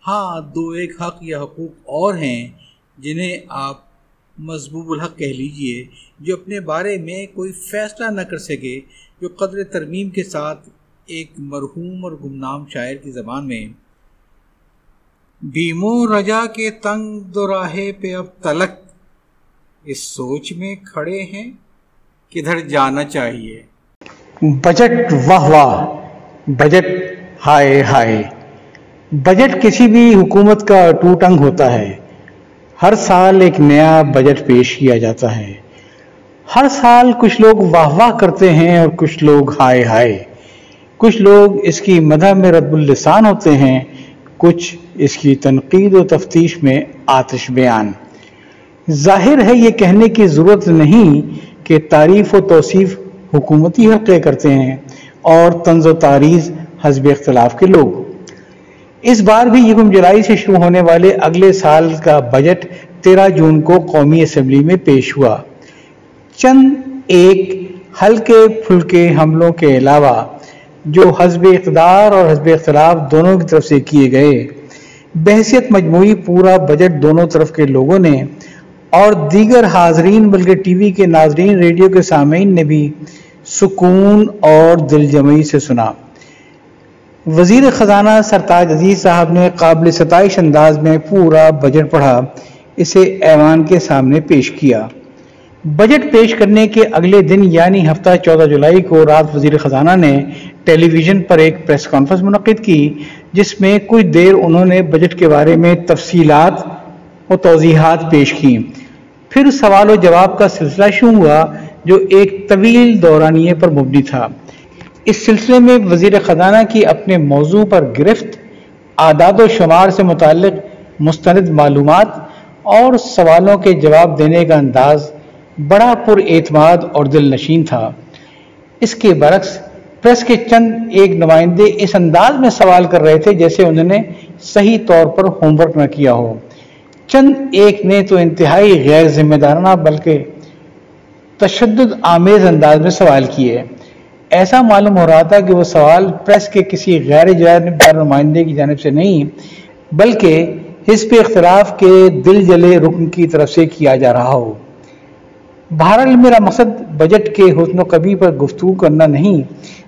[SPEAKER 2] ہاں دو ایک حق یا حقوق اور ہیں جنہیں آپ مضبوب الحق کہہ لیجیے، جو اپنے بارے میں کوئی فیصلہ نہ کر سکے، جو قدر ترمیم کے ساتھ ایک مرحوم اور گمنام شاعر کی زبان میں بیمو رجا کے تنگ دو راہے پہ اب تلک، اس سوچ میں کھڑے ہیں کدھر جانا چاہیے؟
[SPEAKER 1] بجٹ واہ واہ، بجٹ ہائے ہائے۔ بجٹ کسی بھی حکومت کا ٹوٹ انگ ہوتا ہے۔ ہر سال ایک نیا بجٹ پیش کیا جاتا ہے۔ ہر سال کچھ لوگ واہ واہ کرتے ہیں اور کچھ لوگ ہائے ہائے۔ کچھ لوگ اس کی مدح میں رب السان ہوتے ہیں، کچھ اس کی تنقید و تفتیش میں آتش بیان۔ ظاہر ہے یہ کہنے کی ضرورت نہیں کہ تعریف و توصیف حکومتی حلقے کرتے ہیں اور طنز و تاریز حزب اختلاف کے لوگ۔ اس بار بھی یکم جولائی سے شروع ہونے والے اگلے سال کا بجٹ تیرہ جون کو قومی اسمبلی میں پیش ہوا۔ چند ایک ہلکے پھلکے حملوں کے علاوہ جو حزب اقتدار اور حزب اختلاف دونوں کی طرف سے کیے گئے بحثیت مجموعی پورا بجٹ دونوں طرف کے لوگوں نے اور دیگر حاضرین، بلکہ ٹی وی کے ناظرین، ریڈیو کے سامعین نے بھی سکون اور دل جمعی سے سنا۔ وزیر خزانہ سرتاج عزیز صاحب نے قابل ستائش انداز میں پورا بجٹ پڑھا، اسے ایوان کے سامنے پیش کیا۔ بجٹ پیش کرنے کے اگلے دن یعنی ہفتہ چودہ جولائی کو رات، وزیر خزانہ نے ٹیلی ویژن پر ایک پریس کانفرنس منعقد کی، جس میں کچھ دیر انہوں نے بجٹ کے بارے میں تفصیلات و توضیحات پیش کی پھر سوال و جواب کا سلسلہ شروع ہوا جو ایک طویل دورانیے پر مبنی تھا۔ اس سلسلے میں وزیر خزانہ کی اپنے موضوع پر گرفت، اعداد و شمار سے متعلق مستند معلومات اور سوالوں کے جواب دینے کا انداز بڑا پر اعتماد اور دل نشین تھا۔ اس کے برعکس، پریس کے چند ایک نمائندے اس انداز میں سوال کر رہے تھے جیسے انہوں نے صحیح طور پر ہوم ورک نہ کیا ہو۔ چند ایک نے تو انتہائی غیر ذمہ دارانہ بلکہ تشدد آمیز انداز میں سوال کیے۔ ایسا معلوم ہو رہا تھا کہ وہ سوال پریس کے کسی غیر جانبدار نمائندے کی جانب سے نہیں، بلکہ حزب اختلاف کے دل جلے رکن کی طرف سے کیا جا رہا ہو۔ بہرحال میرا مقصد بجٹ کے حسن و کبھی پر گفتگو کرنا نہیں،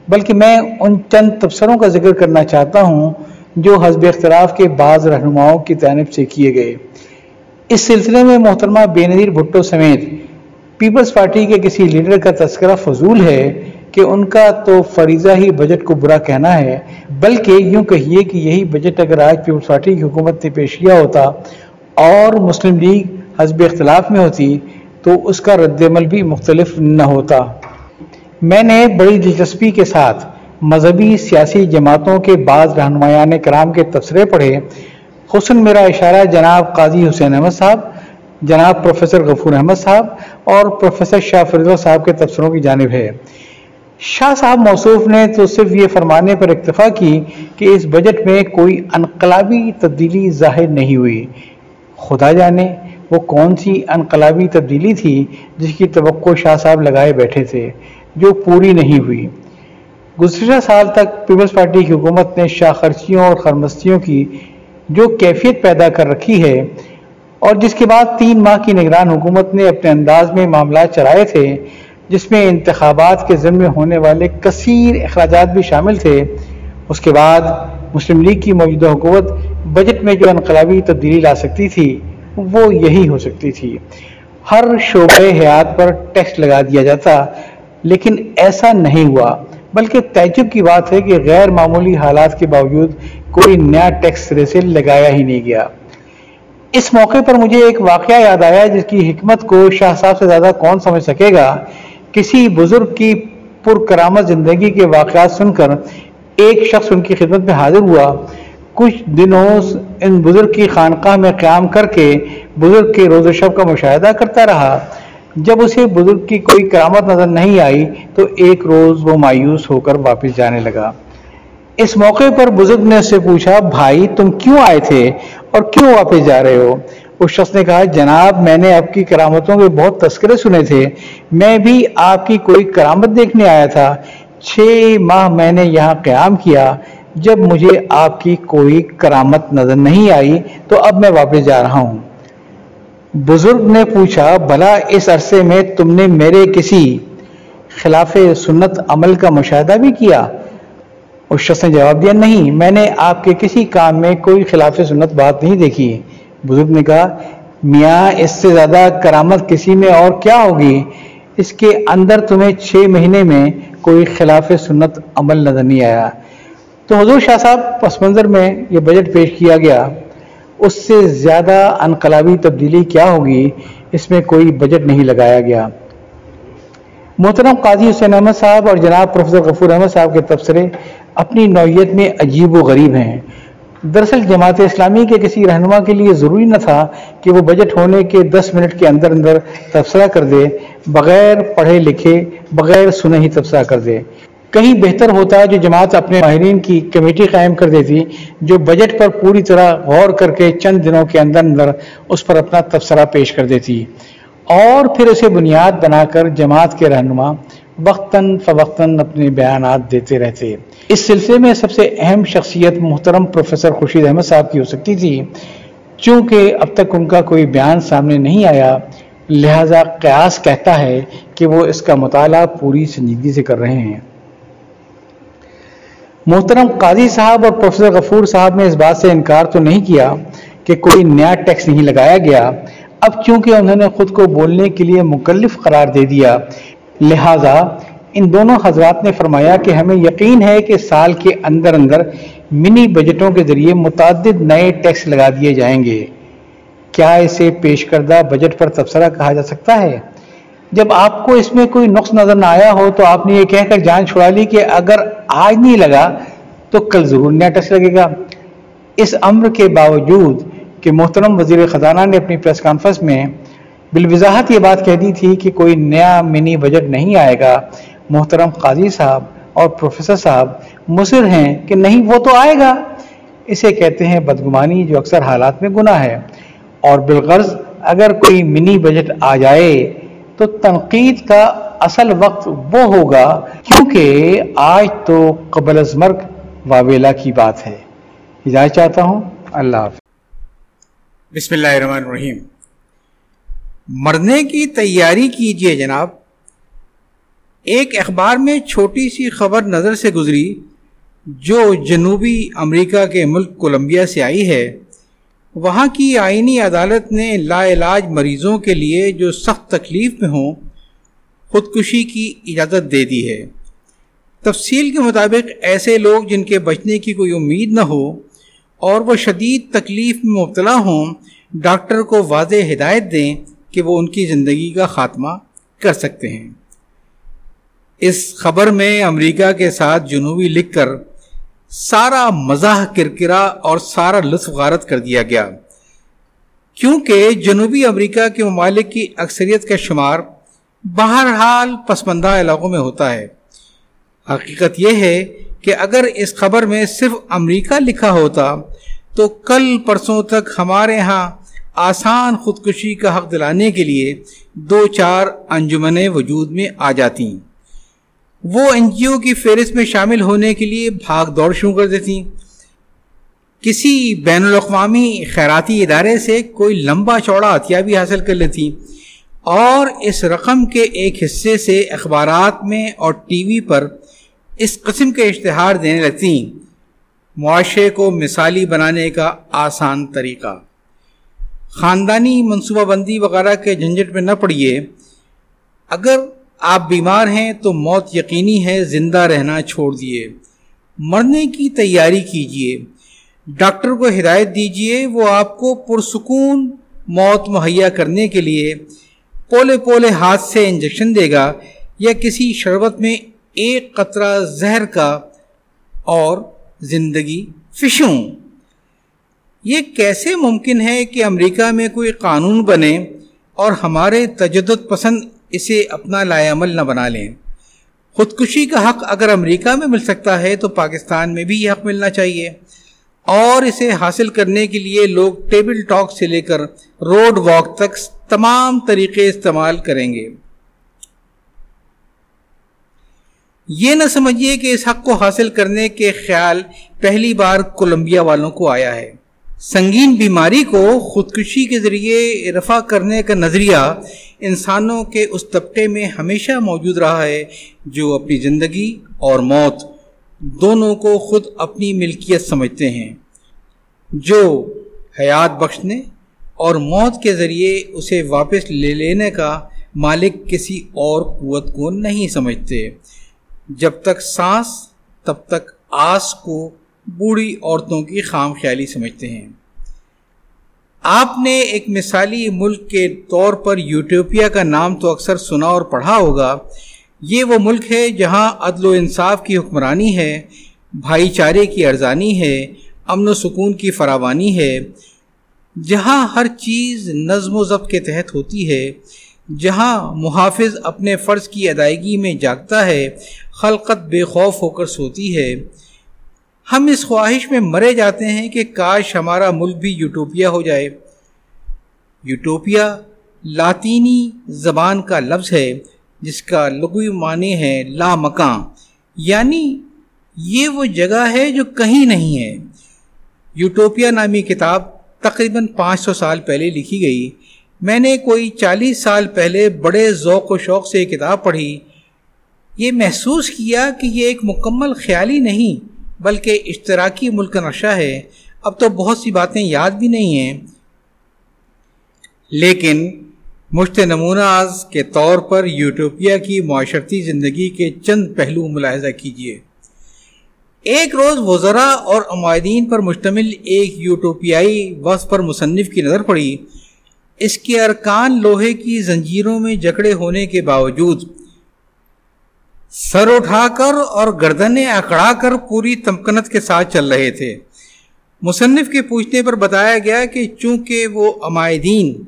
[SPEAKER 1] بلکہ میں ان چند تبصروں کا ذکر کرنا چاہتا ہوں جو حزب اختلاف کے بعض رہنماؤں کی جانب سے کیے گئے۔ اس سلسلے میں محترمہ بے نظیر بھٹو سمیت پیپلز پارٹی کے کسی لیڈر کا تذکرہ فضول ہے کہ ان کا تو فریضہ ہی بجٹ کو برا کہنا ہے، بلکہ یوں کہیے کہ یہی بجٹ اگر آج پیپلز پارٹی کی حکومت نے پیش کیا ہوتا اور مسلم لیگ حزب اختلاف میں ہوتی تو اس کا رد عمل بھی مختلف نہ ہوتا۔ میں نے بڑی دلچسپی کے ساتھ مذہبی سیاسی جماعتوں کے بعض رہنمایان کرام کے تبصرے پڑھے حسن میرا اشارہ جناب قاضی حسین احمد صاحب، جناب پروفیسر غفور احمد صاحب اور پروفیسر شاہ فرض صاحب کے تبصروں کی جانب ہے۔ شاہ صاحب موصوف نے تو صرف یہ فرمانے پر اکتفا کی کہ اس بجٹ میں کوئی انقلابی تبدیلی ظاہر نہیں ہوئی۔ خدا جانے وہ کون سی انقلابی تبدیلی تھی جس کی توقع شاہ صاحب لگائے بیٹھے تھے، جو پوری نہیں ہوئی۔ گزشتہ سال تک پیپلز پارٹی کی حکومت نے شاہ خرچیوں اور خرمستیوں کی جو کیفیت پیدا کر رکھی ہے اور جس کے بعد تین ماہ کی نگران حکومت نے اپنے انداز میں معاملات چلائے تھے، جس میں انتخابات کے ذمے ہونے والے کثیر اخراجات بھی شامل تھے۔ اس کے بعد مسلم لیگ کی موجودہ حکومت بجٹ میں جو انقلابی تبدیلی لا سکتی تھی، وہ یہی ہو سکتی تھی۔ ہر شعبہ حیات پر ٹیکس لگا دیا جاتا، لیکن ایسا نہیں ہوا۔ بلکہ تعجب کی بات ہے کہ غیر معمولی حالات کے باوجود کوئی نیا ٹیکس سرے سے لگایا ہی نہیں گیا۔ اس موقع پر مجھے ایک واقعہ یاد آیا جس کی حکمت کو شاہ صاحب سے زیادہ کون سمجھ سکے گا؟ کسی بزرگ کی پرکرامت زندگی کے واقعات سن کر ایک شخص ان کی خدمت میں حاضر ہوا۔ کچھ دنوں ان بزرگ کی خانقاہ میں قیام کر کے بزرگ کے روز و شب کا مشاہدہ کرتا رہا۔ جب اسے بزرگ کی کوئی کرامت نظر نہیں آئی تو ایک روز وہ مایوس ہو کر واپس جانے لگا۔ اس موقع پر بزرگ نے اس سے پوچھا، بھائی، تم کیوں آئے تھے اور کیوں واپس جا رہے ہو؟ اس شخص نے کہا، جناب، میں نے آپ کی کرامتوں کے بہت تذکرے سنے تھے۔ میں بھی آپ کی کوئی کرامت دیکھنے آیا تھا۔ چھ ماہ میں نے یہاں قیام کیا۔ جب مجھے آپ کی کوئی کرامت نظر نہیں آئی تو اب میں واپس جا رہا ہوں۔ بزرگ نے پوچھا، بھلا، اس عرصے میں تم نے میرے کسی خلاف سنت عمل کا مشاہدہ بھی کیا؟ اس شخص نے جواب دیا، نہیں، میں نے آپ کے کسی کام میں کوئی خلاف سنت بات نہیں دیکھی. بزرگ نے کہا، میاں، اس سے زیادہ کرامت کسی میں اور کیا ہوگی؟ اس کے اندر تمہیں چھ مہینے میں کوئی خلاف سنت عمل نظر نہیں آیا. تو حضور شاہ صاحب پس منظر میں یہ بجٹ پیش کیا گیا۔ اس سے زیادہ انقلابی تبدیلی کیا ہوگی؟ اس میں کوئی بجٹ نہیں لگایا گیا۔ محترم قاضی حسین احمد صاحب اور جناب پروفیسر غفور احمد صاحب کے تبصرے اپنی نوعیت میں عجیب و غریب ہیں۔ دراصل جماعت اسلامی کے کسی رہنما کے لیے ضروری نہ تھا کہ وہ بجٹ ہونے کے دس منٹ کے اندر اندر تبصرہ کر دے، بغیر پڑھے لکھے، بغیر سنے ہی تبصرہ کر دے۔ کہیں بہتر ہوتا جو جماعت اپنے ماہرین کی کمیٹی قائم کر دیتی، جو بجٹ پر پوری طرح غور کر کے چند دنوں کے اندر اندر اس پر اپنا تبصرہ پیش کر دیتی۔ اور پھر اسے بنیاد بنا کر جماعت کے رہنما وقتاً فوقتاً اپنے بیانات دیتے رہتے۔ اس سلسلے میں سب سے اہم شخصیت محترم پروفیسر خورشید احمد صاحب کی ہو سکتی تھی۔ چونکہ اب تک ان کا کوئی بیان سامنے نہیں آیا، لہذا قیاس کہتا ہے کہ وہ اس کا مطالعہ پوری سنجیدگی سے کر رہے ہیں۔ محترم قاضی صاحب اور پروفیسر غفور صاحب نے اس بات سے انکار تو نہیں کیا کہ کوئی نیا ٹیکس نہیں لگایا گیا۔ اب چونکہ انہوں نے خود کو بولنے کے لیے مکلف قرار دے دیا لہذا ان دونوں حضرات نے فرمایا کہ ہمیں یقین ہے کہ سال کے اندر اندر منی بجٹوں کے ذریعے متعدد نئے ٹیکس لگا دیے جائیں گے۔ کیا اسے پیش کردہ بجٹ پر تبصرہ کہا جا سکتا ہے؟ جب آپ کو اس میں کوئی نقص نظر نہ آیا ہو تو آپ نے یہ کہہ کر جان چھڑا لی کہ اگر آج نہیں لگا تو کل ضرور نیا ٹیکس لگے گا۔ اس امر کے باوجود کہ محترم وزیر خزانہ نے اپنی پریس کانفرنس میں بالوضاحت یہ بات کہہ دی تھی کہ کوئی نیا منی بجٹ نہیں آئے گا۔ محترم قاضی صاحب اور پروفیسر صاحب مصر ہیں کہ نہیں وہ تو آئے گا۔ اسے کہتے ہیں بدگمانی جو اکثر حالات میں گناہ ہے۔ اور بالغرض اگر کوئی منی بجٹ آ جائے تو تنقید کا اصل وقت وہ ہوگا کیونکہ آج تو قبل از مرگ واویلا کی بات ہے۔ ہدایت چاہتا ہوں۔ اللہ حافظ۔
[SPEAKER 2] بسم اللہ الرحمن الرحیم۔ مرنے کی تیاری کیجیے جناب۔ ایک اخبار میں چھوٹی سی خبر نظر سے گزری، جو جنوبی امریکہ کے ملک کولمبیا سے آئی ہے۔ وہاں کی آئینی عدالت نے لا علاج مریضوں کے لیے جو سخت تکلیف میں ہوں، خودکشی کی اجازت دے دی ہے۔ تفصیل کے مطابق، ایسے لوگ جن کے بچنے کی کوئی امید نہ ہو اور وہ شدید تکلیف میں مبتلا ہوں، ڈاکٹر کو واضح ہدایت دیں کہ وہ ان کی زندگی کا خاتمہ کر سکتے ہیں۔ اس خبر میں امریکہ کے ساتھ جنوبی لکھ کر سارا مزاح کرکرا اور سارا لطف غارت کر دیا گیا۔ کیونکہ جنوبی امریکہ کے ممالک کی اکثریت کا شمار بہرحال پسماندہ علاقوں میں ہوتا ہے۔ حقیقت یہ ہے کہ اگر اس خبر میں صرف امریکہ لکھا ہوتا تو کل پرسوں تک ہمارے ہاں آسان خودکشی کا حق دلانے کے لیے دو چار انجمنیں وجود میں آ جاتی وہ این جی او کی فہرست میں شامل ہونے کے لیے بھاگ دوڑ شروع کر دیتی کسی بین الاقوامی خیراتی ادارے سے کوئی لمبا چوڑا عطیہ بھی حاصل کر لیتی اور اس رقم کے ایک حصے سے اخبارات میں اور ٹی وی پر اس قسم کے اشتہار دینے لگتی معاشرے کو مثالی بنانے کا آسان طریقہ۔ خاندانی منصوبہ بندی وغیرہ کے جھنجٹ میں نہ پڑیے۔ اگر آپ بیمار ہیں تو موت یقینی ہے، زندہ رہنا چھوڑ دیے۔ مرنے کی تیاری کیجیے۔ ڈاکٹر کو ہدایت دیجیے، وہ آپ کو پرسکون موت مہیا کرنے کے لیے پولے پولے ہاتھ سے انجیکشن دے گا یا کسی شربت میں ایک قطرہ زہر کا اور زندگی فشوں۔ یہ کیسے ممکن ہے کہ امریکہ میں کوئی قانون بنے اور ہمارے تجدد پسند اسے اپنا لائے عمل نہ بنا لیں؟ خودکشی کا حق اگر امریکہ میں مل سکتا ہے تو پاکستان میں بھی یہ حق ملنا چاہیے۔ اور اسے حاصل کرنے کے لیے لوگ ٹیبل ٹاک سے لے کر روڈ واک تک تمام طریقے استعمال کریں گے۔ یہ نہ سمجھیے کہ اس حق کو حاصل کرنے کے خیال پہلی بار کولمبیا والوں کو آیا ہے۔ سنگین بیماری کو خودکشی کے ذریعے رفع کرنے کا نظریہ انسانوں کے اس طبقے میں ہمیشہ موجود رہا ہے جو اپنی زندگی اور موت دونوں کو خود اپنی ملکیت سمجھتے ہیں، جو حیات بخشنے اور موت کے ذریعے اسے واپس لے لینے کا مالک کسی اور قوت کو نہیں سمجھتے۔ جب تک سانس، تب تک آس کو بوڑھی عورتوں کی خام خیالی سمجھتے ہیں۔ آپ نے ایک مثالی ملک کے طور پر یوٹوپیا کا نام تو اکثر سنا اور پڑھا ہوگا۔ یہ وہ ملک ہے جہاں عدل و انصاف کی حکمرانی ہے، بھائی چارے کی ارزانی ہے، امن و سکون کی فراوانی ہے۔ جہاں ہر چیز نظم و ضبط کے تحت ہوتی ہے، جہاں محافظ اپنے فرض کی ادائیگی میں جاگتا ہے، خلقت بے خوف ہو کر سوتی ہے۔ ہم اس خواہش میں مرے جاتے ہیں کہ کاش ہمارا ملک بھی یوٹوپیا ہو جائے۔ یوٹوپیا لاطینی زبان کا لفظ ہے، جس کا لغوی معنی ہے لا مکان یعنی یہ وہ جگہ ہے جو کہیں نہیں ہے۔ یوٹوپیا نامی کتاب تقریباً پانچ سو سال پہلے لکھی گئی۔ میں نے کوئی چالیس سال پہلے بڑے ذوق و شوق سے یہ کتاب پڑھی۔ یہ محسوس کیا کہ یہ ایک مکمل خیالی نہیں۔ بلکہ اشتراکی ملک نقشہ ہے۔ اب تو بہت سی باتیں یاد بھی نہیں ہیں۔ لیکن مشت نمونہ کے طور پر یوٹوپیا کی معاشرتی زندگی کے چند پہلو ملاحظہ کیجیے ایک روز وزراء اور عمائدین پر مشتمل ایک یوٹوپیائی وصف پر مصنف کی نظر پڑی۔ اس کے ارکان لوہے کی زنجیروں میں جکڑے ہونے کے باوجود سر اٹھا کر اور گردنیں اکڑا کر پوری تمکنت کے ساتھ چل رہے تھے۔ مصنف کے پوچھنے پر بتایا گیا کہ چونکہ وہ عمائدین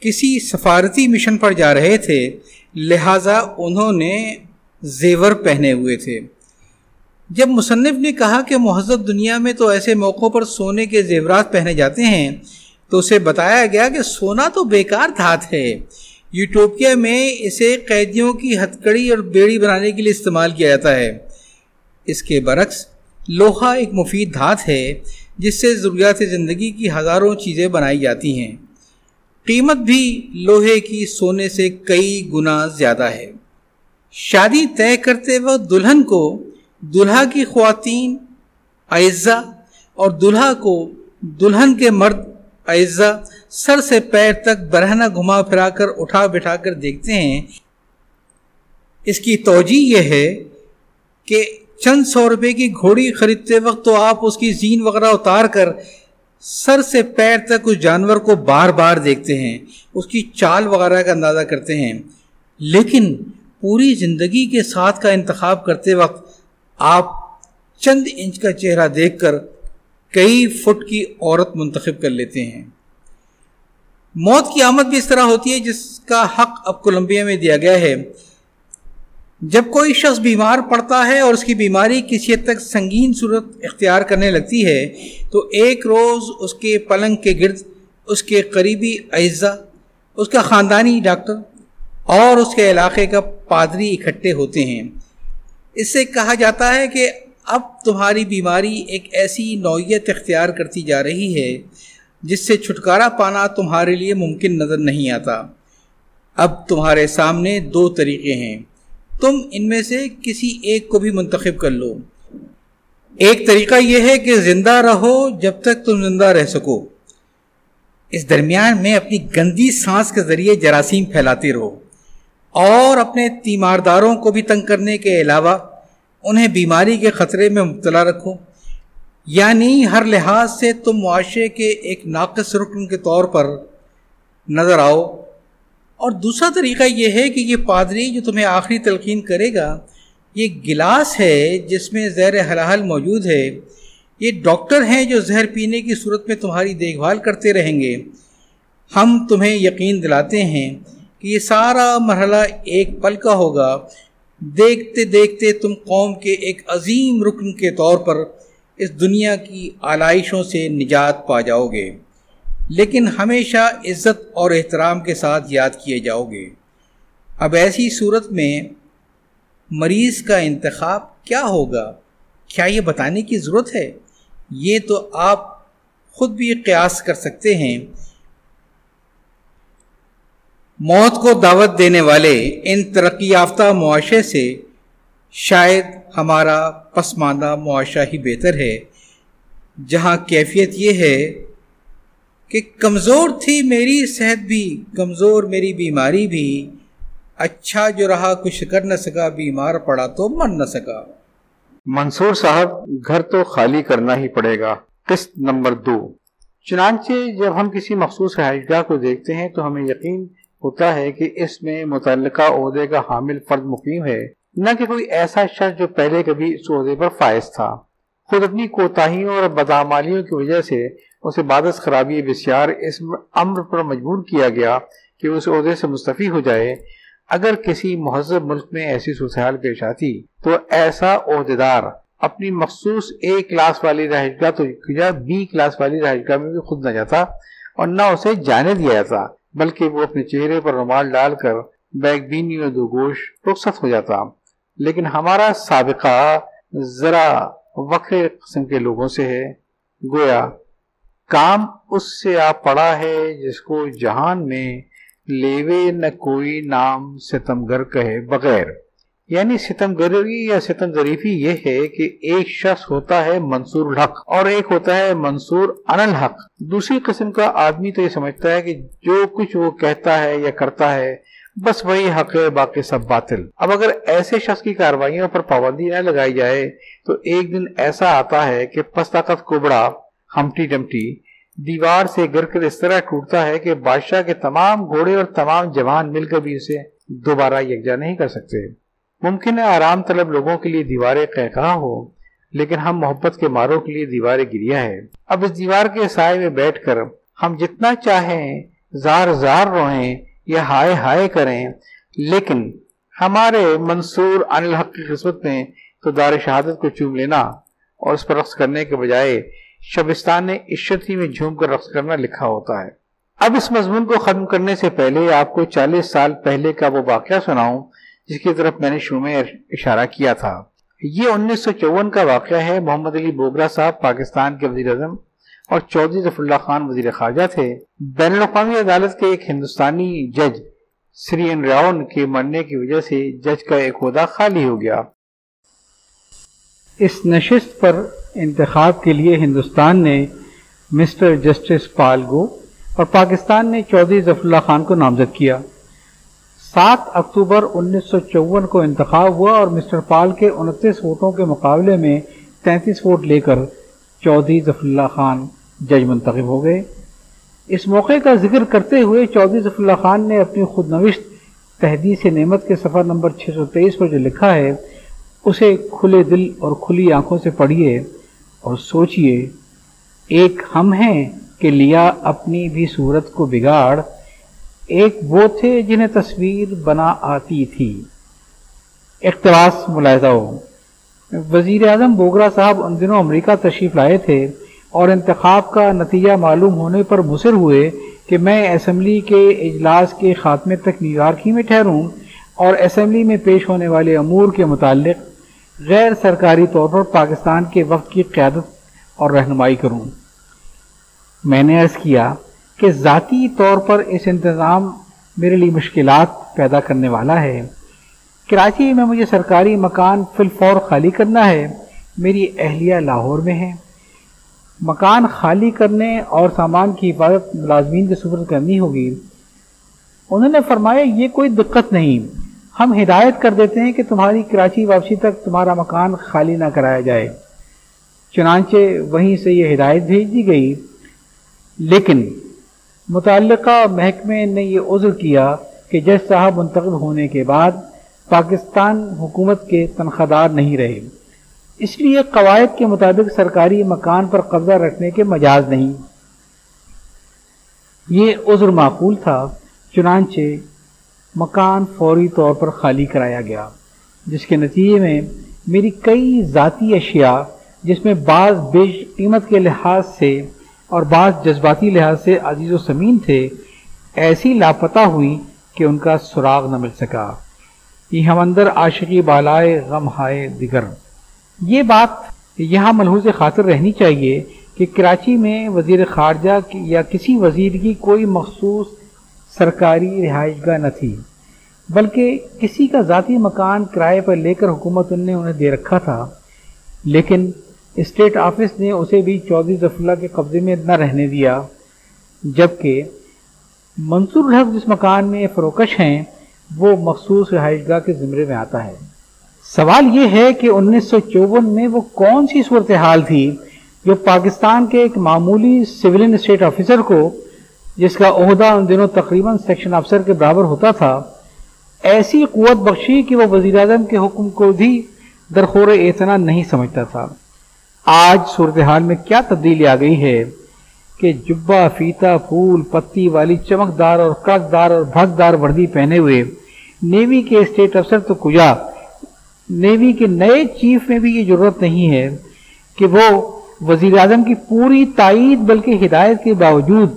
[SPEAKER 2] کسی سفارتی مشن پر جا رہے تھے، لہٰذا انہوں نے زیور پہنے ہوئے تھے۔ جب مصنف نے کہا کہ مہذب دنیا میں تو ایسے موقعوں پر سونے کے زیورات پہنے جاتے ہیں، تو اسے بتایا گیا کہ سونا تو بیکار دھات ہے۔ یوٹوپیا میں اسے قیدیوں کی ہتکڑی اور بیڑی بنانے کے لیے استعمال کیا جاتا ہے۔ اس کے برعکس، لوہا ایک مفید دھات ہے، جس سے ضروریات زندگی کی ہزاروں چیزیں بنائی جاتی ہیں۔ قیمت بھی لوہے کی سونے سے کئی گنا زیادہ ہے۔ شادی طے کرتے وقت دلہن کو دلہا کی خواتین اعزا اور دلہا کو دلہن کے مرد اعزا سر سے پیر تک برہنہ گھما پھرا کر اٹھا بٹھا کر دیکھتے ہیں۔ اس کی توجہ یہ ہے کہ چند سو روپے کی گھوڑی خریدتے وقت تو آپ اس کی زین وغیرہ اتار کر سر سے پیر تک اس جانور کو بار بار دیکھتے ہیں، اس کی چال وغیرہ کا اندازہ کرتے ہیں۔ لیکن پوری زندگی کے ساتھ کا انتخاب کرتے وقت آپ چند انچ کا چہرہ دیکھ کر کئی فٹ کی عورت منتخب کر لیتے ہیں۔ موت کی آمد بھی اس طرح ہوتی ہے جس کا حق اب کولمبیا میں دیا گیا ہے۔ جب کوئی شخص بیمار پڑتا ہے اور اس کی بیماری کسی حد تک سنگین صورت اختیار کرنے لگتی ہے، تو ایک روز اس کے پلنگ کے گرد، اس کے قریبی اعزا اس کا خاندانی ڈاکٹر اور اس کے علاقے کا پادری اکٹھے ہوتے ہیں۔ اس سے کہا جاتا ہے کہ اب تمہاری بیماری ایک ایسی نوعیت اختیار کرتی جا رہی ہے جس سے چھٹکارا پانا تمہارے لیے ممکن نظر نہیں آتا۔ اب تمہارے سامنے دو طریقے ہیں۔ تم ان میں سے کسی ایک کو بھی منتخب کر لو۔ ایک طریقہ یہ ہے کہ زندہ رہو جب تک تم زندہ رہ سکو۔ اس درمیان میں اپنی گندی سانس کے ذریعے جراثیم پھیلاتے رہو۔ اور اپنے تیمارداروں کو بھی تنگ کرنے کے علاوہ انہیں بیماری کے خطرے میں مبتلا رکھو۔ یعنی ہر لحاظ سے تم معاشرے کے ایک ناقص رکن کے طور پر نظر آؤ۔ اور دوسرا طریقہ یہ ہے کہ یہ پادری جو تمہیں آخری تلقین کرے گا، یہ گلاس ہے جس میں زہر حلال موجود ہے۔ یہ ڈاکٹر ہیں جو زہر پینے کی صورت میں تمہاری دیکھ بھال کرتے رہیں گے۔ ہم تمہیں یقین دلاتے ہیں کہ یہ سارا مرحلہ ایک پل کا ہوگا۔ دیکھتے دیکھتے تم قوم کے ایک عظیم رکن کے طور پر اس دنیا کی آلائشوں سے نجات پا جاؤ گے۔ لیکن ہمیشہ عزت اور احترام کے ساتھ یاد کیے جاؤ گے۔ اب ایسی صورت میں مریض کا انتخاب کیا ہوگا؟ کیا یہ بتانے کی ضرورت ہے؟ یہ تو آپ خود بھی قیاس کر سکتے ہیں۔ موت کو دعوت دینے والے ان ترقی یافتہ معاشرے سے شاید ہمارا پسماندہ معاشرہ ہی بہتر ہے۔ جہاں کیفیت یہ ہے کہ کمزور تھی میری صحت بھی، کمزور میری بیماری بھی۔ اچھا جو رہا، کچھ کر نہ سکا، بیمار پڑا تو مر نہ سکا۔
[SPEAKER 1] منصور صاحب، گھر تو خالی کرنا ہی پڑے گا۔ قسط نمبر دو۔ چنانچہ جب ہم کسی مخصوص رہائش گاہ کو دیکھتے ہیں تو ہمیں یقین ہوتا ہے کہ اس میں متعلقہ عہدے کا حامل فرد مقیم ہے۔ نہ کہ کوئی ایسا شخص جو پہلے کبھی اس عہدے پر فائز تھا۔ خود اپنی کوتاہیوں اور بدعمالیوں کی وجہ سے اسے بادس خرابی بسیار اس امر پر مجبور کیا گیا کہ اس عہدے سے مستفی ہو جائے۔ اگر کسی مہذب ملک میں ایسی صورتحال پیش آتی تو ایسا عہدیدار اپنی مخصوص اے کلاس والی رہائش گاہ تو بی کلاس والی رہائش گاہ میں بھی خود نہ جاتا اور نہ اسے جانے دیا جاتا، بلکہ وہ اپنے چہرے پر رومال ڈال کر بیگ بینی اور دو گوش رخصت ہو جاتا۔ لیکن ہمارا سابقہ ذرا وقر قسم کے لوگوں سے ہے۔ گویا کام اس سے آپ پڑا ہے جس کو جہان میں لیوے نہ کوئی نام ستم گر کہے بغیر۔ یعنی ستم گری یا ستم ظریفی یہ ہے کہ ایک شخص ہوتا ہے منصور الحق اور ایک ہوتا ہے منصور ان الحق۔ دوسری قسم کا آدمی تو یہ سمجھتا ہے کہ جو کچھ وہ کہتا ہے یا کرتا ہے بس وہی حق ہے، باقی سب باطل۔ اب اگر ایسے شخص کی کاروائیوں پر پابندی نہ لگائی جائے، تو ایک دن ایسا آتا ہے کہ پس طاقت کوبڑا ہمٹی ڈمٹی دیوار سے گر کر اس طرح ٹوٹتا ہے کہ بادشاہ کے تمام گھوڑے اور تمام جوان مل کر بھی اسے دوبارہ یکجا نہیں کر سکتے۔ ممکن ہے آرام طلب لوگوں کے لیے دیواریں قہقہ ہو لیکن ہم محبت کے ماروں کے لیے دیواریں گریا ہے اب اس دیوار کے سائے میں بیٹھ کر ہم جتنا چاہیں، زار زار روئیں یا ہائے ہائے کریں، لیکن ہمارے منصور الحق کی قسمت میں تو دار شہادت کو چوم لینا اور اس پر رقص کرنے کے بجائے شبستان نے میں جھوم کر رقص کرنا لکھا ہوتا ہے۔ اب اس مضمون کو ختم کرنے سے پہلے آپ کو چالیس سال پہلے کا وہ واقعہ سناؤں، جس کی طرف میں نے شروع میں اشارہ کیا تھا۔ یہ انیس سو چون کا واقعہ ہے، محمد علی بوگرا صاحب، پاکستان کے وزیر اعظم۔ اور چودھری ظفر اللہ خان وزیر خارجہ تھے۔ بین الاقوامی عدالت کے ایک ہندوستانی جج سری ان راؤن کے مرنے کی وجہ سے جج کا ایک عہدہ خالی ہو گیا۔ اس نشست پر انتخاب کے لیے ہندوستان نے مسٹر جسٹس پال گو اور پاکستان نے چودھری ظفر اللہ خان کو نامزد کیا۔ سات اکتوبر انیس سو چون کو انتخاب ہوا اور مسٹر پال کے انتیس ووٹوں کے مقابلے میں تینتیس ووٹ لے کر چودھری ظفر اللہ خان جج منتخب ہو گئے۔ اس موقع کا ذکر کرتے ہوئے چودھری ظفر اللہ خان نے اپنی خود نوشت تحدیث نعمت کے سفر نمبر 623 پر جو لکھا ہے، اسے کھلے دل اور کھلی آنکھوں سے پڑھیے اور سوچئے ایک ہم ہیں کہ لیا اپنی بھی صورت کو بگاڑ، ایک وہ تھے جنہیں تصویر بنا آتی تھی۔ اقتباس ملاحظہ ہو۔ وزیر اعظم بوگرا صاحب ان دنوں امریکہ تشریف لائے تھے۔ اور انتخاب کا نتیجہ معلوم ہونے پر مصر ہوئے کہ میں اسمبلی کے اجلاس کے خاتمے تک نیو یارک میں ٹھہروں اور اسمبلی میں پیش ہونے والے امور کے متعلق غیر سرکاری طور پر پاکستان کے وقت کی قیادت اور رہنمائی کروں۔ میں نے عرض کیا کہ ذاتی طور پر اس انتظام میرے لیے مشکلات پیدا کرنے والا ہے۔ کراچی میں مجھے سرکاری مکان فی الفور خالی کرنا ہے۔ میری اہلیہ لاہور میں ہے مکان خالی کرنے اور سامان کی حفاظت ملازمین کے سفر کرنی ہوگی۔ انہوں نے فرمایا، یہ کوئی دقت نہیں۔ ہم ہدایت کر دیتے ہیں کہ تمہاری کراچی واپسی تک تمہارا مکان خالی نہ کرایا جائے۔ چنانچہ وہیں سے یہ ہدایت بھیج دی گئی۔ لیکن متعلقہ محکمے نے یہ عذر کیا کہ جج صاحب منتخب ہونے کے بعد پاکستان حکومت کے تنخواہ دار نہیں رہے۔ اس لیے قواعد کے مطابق سرکاری مکان پر قبضہ رکھنے کے مجاز نہیں۔ یہ عذر معقول تھا، چنانچہ مکان فوری طور پر خالی کرایا گیا، جس کے نتیجے میں میری کئی ذاتی اشیاء، جس میں بعض بیش قیمت کے لحاظ سے اور بعض جذباتی لحاظ سے عزیز و سمین تھے، ایسی لاپتہ ہوئی کہ ان کا سراغ نہ مل سکا۔ یہ ہمندر عاشقی بالائے غم ہائے دیگر۔ یہ بات یہاں ملحوظ خاطر رہنی چاہیے کہ کراچی میں وزیر خارجہ یا کسی وزیر کی کوئی مخصوص سرکاری رہائش گاہ نہ تھی، بلکہ کسی کا ذاتی مکان کرائے پر لے کر حکومت نے انہیں دے رکھا تھا، لیکن اسٹیٹ آفس نے اسے بھی چودھری ظفر کے قبضے میں نہ رہنے دیا، جبکہ منصور الحق جس مکان میں فروکش ہیں، وہ مخصوص رہائش گاہ کے زمرے میں آتا ہے۔ سوال یہ ہے کہ انیس سو چوون میں وہ کون سی صورتحال تھی جو پاکستان کے ایک معمولی سولین اسٹیٹ آفیسر کو، جس کا عہدہ ان دنوں تقریباً سیکشن افسر کے برابر ہوتا تھا، ایسی قوت بخشی کہ وہ وزیر اعظم کے حکم کو بھی درخور اعتنا نہیں سمجھتا تھا۔ آج صورتحال میں کیا تبدیلی آ گئی ہے کہ جبا فیتا، پھول، پتی والی چمکدار اور کڑکدار اور بھگدار وردی پہنے ہوئے نیوی کے اسٹیٹ افسر تو کجا نیوی کے نئے چیف میں بھی یہ ضرورت نہیں ہے کہ وہ وزیر اعظم کی پوری تائید بلکہ ہدایت کے باوجود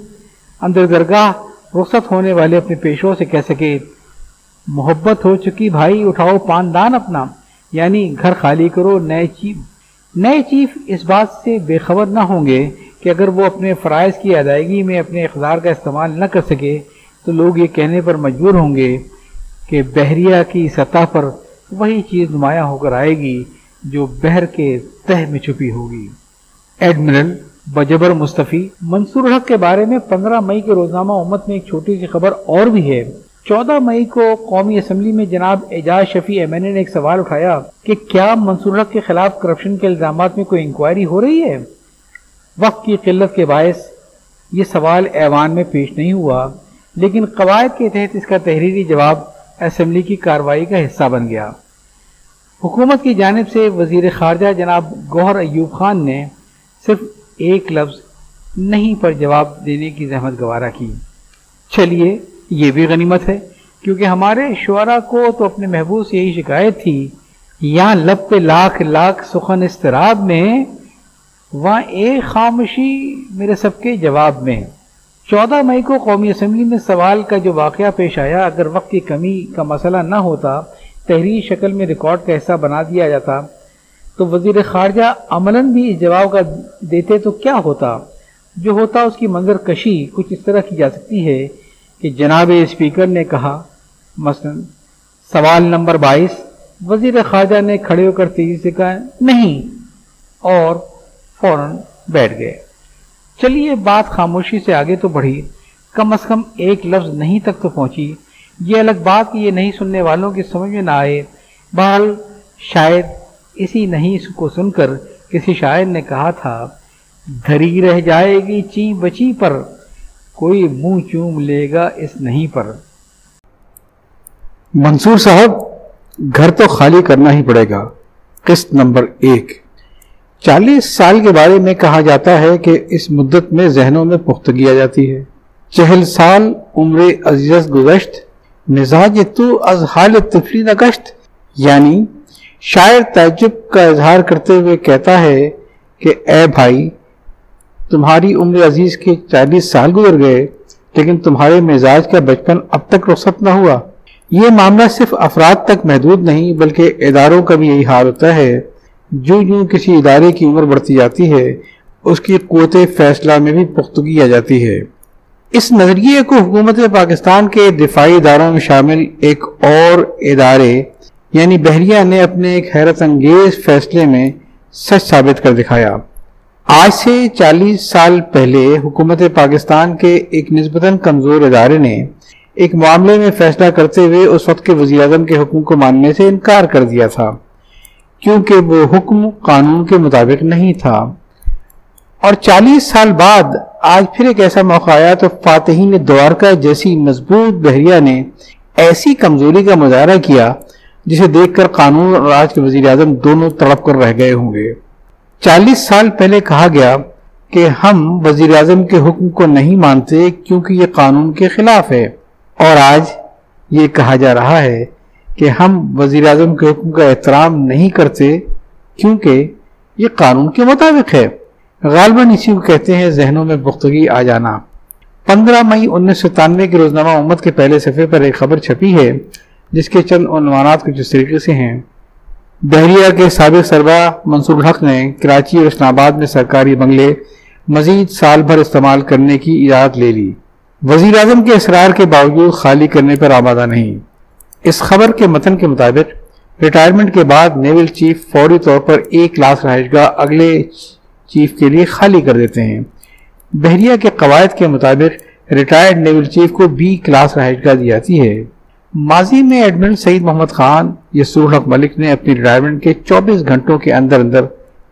[SPEAKER 1] اندر درگاہ رخصت ہونے والے اپنے پیشوں سے کہہ سکے، محبت ہو چکی بھائی، اٹھاؤ پاندان اپنا یعنی گھر خالی کرو، نئے چیف. نئے چیف اس بات سے بے خبر نہ ہوں گے کہ اگر وہ اپنے فرائض کی ادائیگی میں اپنے اقدار کا استعمال نہ کر سکے تو لوگ یہ کہنے پر مجبور ہوں گے کہ بحریہ کی سطح پر وہی چیز نمایاں ہو کر آئے گی جو بحر کے تہ میں چھپی ہوگی۔ ایڈمرل بجبر مصطفی منصور حق کے بارے میں پندرہ مئی کے روزنامہ امت میں ایک چھوٹی سی خبر اور بھی ہے۔ چودہ مئی کو قومی اسمبلی میں جناب اعجاز شفیع ایم نے ایک سوال اٹھایا کہ کیا منصور حق کے خلاف کرپشن کے الزامات میں کوئی انکوائری ہو رہی ہے؟ وقت کی قلت کے باعث یہ سوال ایوان میں پیش نہیں ہوا، لیکن قواعد کے تحت اس کا تحریری جواب اسمبلی کی کاروائی کا حصہ بن گیا۔ حکومت کی جانب سے وزیر خارجہ جناب گوہر ایوب خان نے صرف ایک لفظ نہیں پر جواب دینے کی زحمت گوارا کی۔ چلیے، یہ بھی غنیمت ہے، کیونکہ ہمارے شعرا کو تو اپنے محبوب سے یہی شکایت تھی، یہاں لب پہ لاکھ لاکھ سخن استراب میں، وہاں ایک خاموشی میرے سب کے جواب میں۔ چودہ مئی کو قومی اسمبلی میں سوال کا جو واقعہ پیش آیا، اگر وقت کی کمی کا مسئلہ نہ ہوتا تحریر شکل میں ریکارڈ کا حصہ بنا دیا جاتا تو وزیر خارجہ عملاً بھی اس جواب کا دیتے تو کیا ہوتا؟ جو ہوتا اس کی منظر کشی کچھ اس طرح کی جا سکتی ہے کہ جناب اسپیکر نے کہا، مثلا، سوال نمبر بائیس، وزیر خارجہ نے کھڑے ہو کر تیزی سے کہا، نہیں، اور فوراً بیٹھ گئے۔ چلیے، بات خاموشی سے آگے تو بڑھی۔ کم از کم ایک لفظ نہیں تک تو پہنچی۔ یہ الگ بات کہ یہ نہیں سننے والوں کی سمجھ میں نہ آئے۔ بہرحال شاید اسی نہیں کو سن کر کسی شاعر نے کہا تھا، دھری رہ جائے گی چی بچی پر، کوئی منہ چوم لے گا اس نہیں پر۔
[SPEAKER 2] منصور صاحب، گھر تو خالی کرنا ہی پڑے گا۔ قسط نمبر ایک۔ چالیس سال کے بارے میں کہا جاتا ہے کہ اس مدت میں ذہنوں میں پختگی آ جاتی ہے۔ چہل سال عمر عزیز گزشت مزاج تو از حال تفری نگشت یعنی شاعر تعجب کا اظہار کرتے ہوئے کہتا ہے کہ اے بھائی، تمہاری عمر عزیز کے چالیس سال گزر گئے، لیکن تمہارے مزاج کا بچپن اب تک رخصت نہ ہوا۔ یہ معاملہ صرف افراد تک محدود نہیں، بلکہ اداروں کا بھی یہی حال ہوتا ہے۔ جو جو کسی ادارے کی عمر بڑھتی جاتی ہے، اس کی قوت فیصلہ میں بھی پختگی آ جاتی ہے۔ اس نظریے کو حکومت پاکستان کے دفاعی اداروں میں شامل ایک اور ادارے یعنی بحریہ، نے اپنے ایک حیرت انگیز فیصلے میں سچ ثابت کر دکھایا۔ آج سے چالیس سال پہلے حکومت پاکستان کے ایک نسبتاً کمزور ادارے نے ایک معاملے میں فیصلہ کرتے ہوئے اس وقت کے وزیر اعظم کے حکم کو ماننے سے انکار کر دیا تھا، کیونکہ وہ حکم قانون کے مطابق نہیں تھا۔ اور چالیس سال بعد آج پھر ایک ایسا موقع آیا تو فاتحین دوارکا جیسی مضبوط بحریہ نے ایسی کمزوری کا مظاہرہ کیا جسے دیکھ کر قانون اور آج کے وزیر اعظم دونوں تڑپ کر رہ گئے ہوں گے۔ چالیس سال پہلے کہا گیا کہ ہم وزیر اعظم کے حکم کو نہیں مانتے کیونکہ یہ قانون کے خلاف ہے۔ اور آج یہ کہا جا رہا ہے کہ ہم وزیر اعظم کے حکم کا احترام نہیں کرتے کیونکہ یہ قانون کے مطابق ہے۔ غالباً اسی کو کہتے ہیں ذہنوں میں پختگی آ جانا۔ پندرہ مئی انیس سو تانوے کے روزنامہ امت کے پہلے صفحے پر ایک خبر چھپی ہے، جس کے چند عنوانات کچھ اس طریقے سے ہیں۔ بحریہ کے سابق سربراہ منصور الحق نے کراچی اور اسلام آباد میں سرکاری بنگلے مزید سال بھر استعمال کرنے کی اجازت لے لی۔ وزیر اعظم کے اسرار کے باوجود خالی کرنے پر آمادہ نہیں۔ اس خبر کے متن کے مطابق، ریٹائرمنٹ کے بعد نیول چیف فوری طور پر ایک لاکھ رہائش گاہ اگلے چیف کے لیے خالی کر دیتے ہیں۔ بحریہ کے قواعد کے مطابق ریٹائرڈ نیول چیف کو بی کلاس رہائش گاہ دی جاتی ہے۔ ماضی میں ایڈمنٹ سعید محمد خان یا سورحق ملک نے اپنی ریٹائرمنٹ کے چوبیس گھنٹوں کے اندر اندر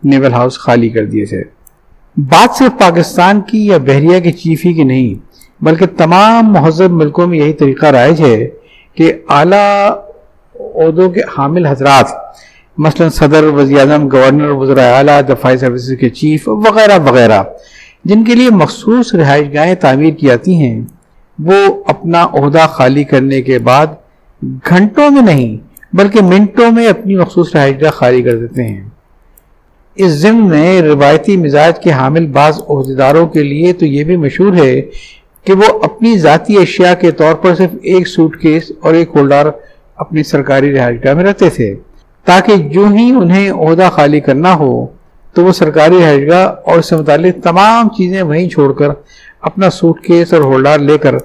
[SPEAKER 2] نیول ہاؤس خالی کر دیے تھے۔ بات صرف پاکستان کی یا بحریہ کے چیف ہی کی نہیں، بلکہ تمام مہذب ملکوں میں یہی طریقہ رائج ہے کہ اعلیٰ عہدوں کے حامل حضرات مثلا صدر وزیر اعظم، گورنر وزراء اعلیٰ، دفاعی سروسز کے چیف وغیرہ وغیرہ، جن کے لیے مخصوص رہائش گاہیں تعمیر کی جاتی ہیں، وہ اپنا عہدہ خالی کرنے کے بعد گھنٹوں میں نہیں، بلکہ منٹوں میں اپنی مخصوص رہائش گاہ خالی کر دیتے ہیں۔ اس ضمن میں روایتی مزاج کے حامل بعض عہدیداروں کے لیے تو یہ بھی مشہور ہے کہ وہ اپنی ذاتی اشیاء کے طور پر صرف ایک سوٹ کیس اور ایک ہولڈر اپنی سرکاری رہائش گاہ میں رہتے تھے۔ تاکہ جو ہی انہیں عہدہ خالی کرنا ہو، تو وہ سرکاری رہائش گاہ اور اس سے متعلق تمام چیزیں وہیں چھوڑ کر اپنا سوٹ کیس اور ہولڈر لے کر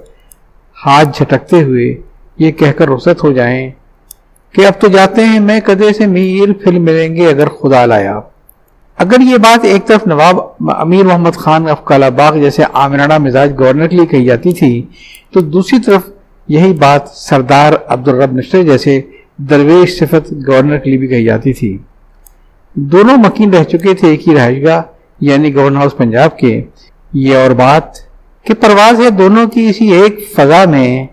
[SPEAKER 2] ہاتھ جھٹکتے ہوئے یہ کہہ کر رخصت ہو جائیں کہ اب تو جاتے ہیں میں کدے سے میر پھر ملیں گے اگر خدا لایا اگر یہ بات ایک طرف نواب امیر محمد خان افقال باغ جیسے آمرانہ مزاج گورنر کے لیے کہی جاتی تھی، تو دوسری طرف یہی بات سردار عبدالرب نشر جیسے درویش صفت گورنر کے لیے بھی کہی جاتی تھی۔ دونوں مکین رہ چکے تھے ایک ہی رہائش گاہ یعنی گورنر ہاؤس پنجاب کے۔ یہ اور بات کہ پرواز ہے دونوں کی اسی ایک فضا میں،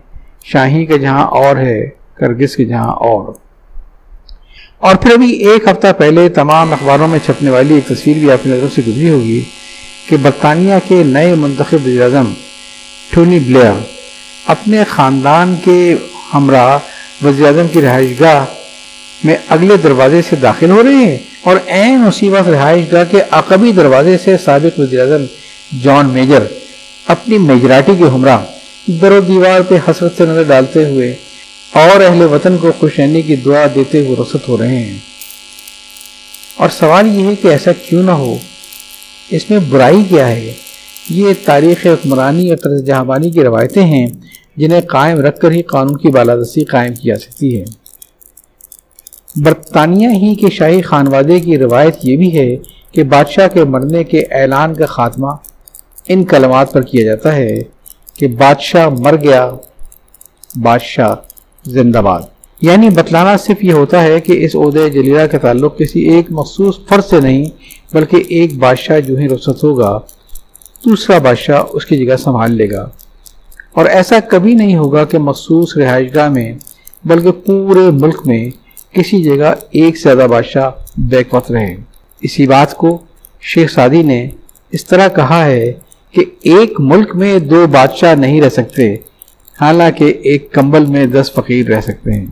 [SPEAKER 2] شاہی کا جہاں اور ہے، کرگس کے جہاں اور۔ اور پھر ابھی ایک ہفتہ پہلے تمام اخباروں میں چھپنے والی ایک تصویر بھی اپنی نظروں سے گزری ہوگی کہ برطانیہ کے نئے منتخب وزیر اعظم ٹونی بلیئر اپنے خاندان کے ہمراہ وزیر اعظم کی رہائش گاہ
[SPEAKER 1] میں اگلے دروازے سے داخل ہو رہے ہیں اور این اسی وقت رہائش گاہ کے عقبی دروازے سے سابق وزیر اعظم جان میجر اپنی میجراٹی کے ہمراہ در و دیوار پہ حسرت سے نظر ڈالتے ہوئے اور اہل وطن کو خوشینی کی دعا دیتے ہوئے رخصت ہو رہے ہیں۔ اور سوال یہ ہے کہ ایسا کیوں نہ ہو؟ اس میں برائی کیا ہے؟ یہ تاریخ حکمرانی اور طرز جہاں کی روایتیں ہیں۔ جنہیں قائم رکھ کر ہی قانون کی بالادستی قائم کی جا سکتی ہے۔ برطانیہ ہی کے شاہی خانوادے کی روایت یہ بھی ہے کہ بادشاہ کے مرنے کے اعلان کا خاتمہ ان کلمات پر کیا جاتا ہے کہ بادشاہ مر گیا، بادشاہ زندہ باد۔ یعنی بتلانا صرف یہ ہوتا ہے کہ اس عہدے جلیلہ کا تعلق کسی ایک مخصوص فرد سے نہیں، بلکہ ایک بادشاہ جو ہی رخصت ہوگا، دوسرا بادشاہ اس کی جگہ سنبھال لے گا۔ اور ایسا کبھی نہیں ہوگا کہ مخصوص رہائش گاہ میں، بلکہ پورے ملک میں کسی جگہ ایک سے زیادہ بادشاہ بیک وقت رہے۔ اسی بات کو شیخ سادی نے اس طرح کہا ہے کہ ایک ملک میں دو بادشاہ نہیں رہ سکتے، حالانکہ ایک کمبل میں دس فقیر رہ سکتے ہیں۔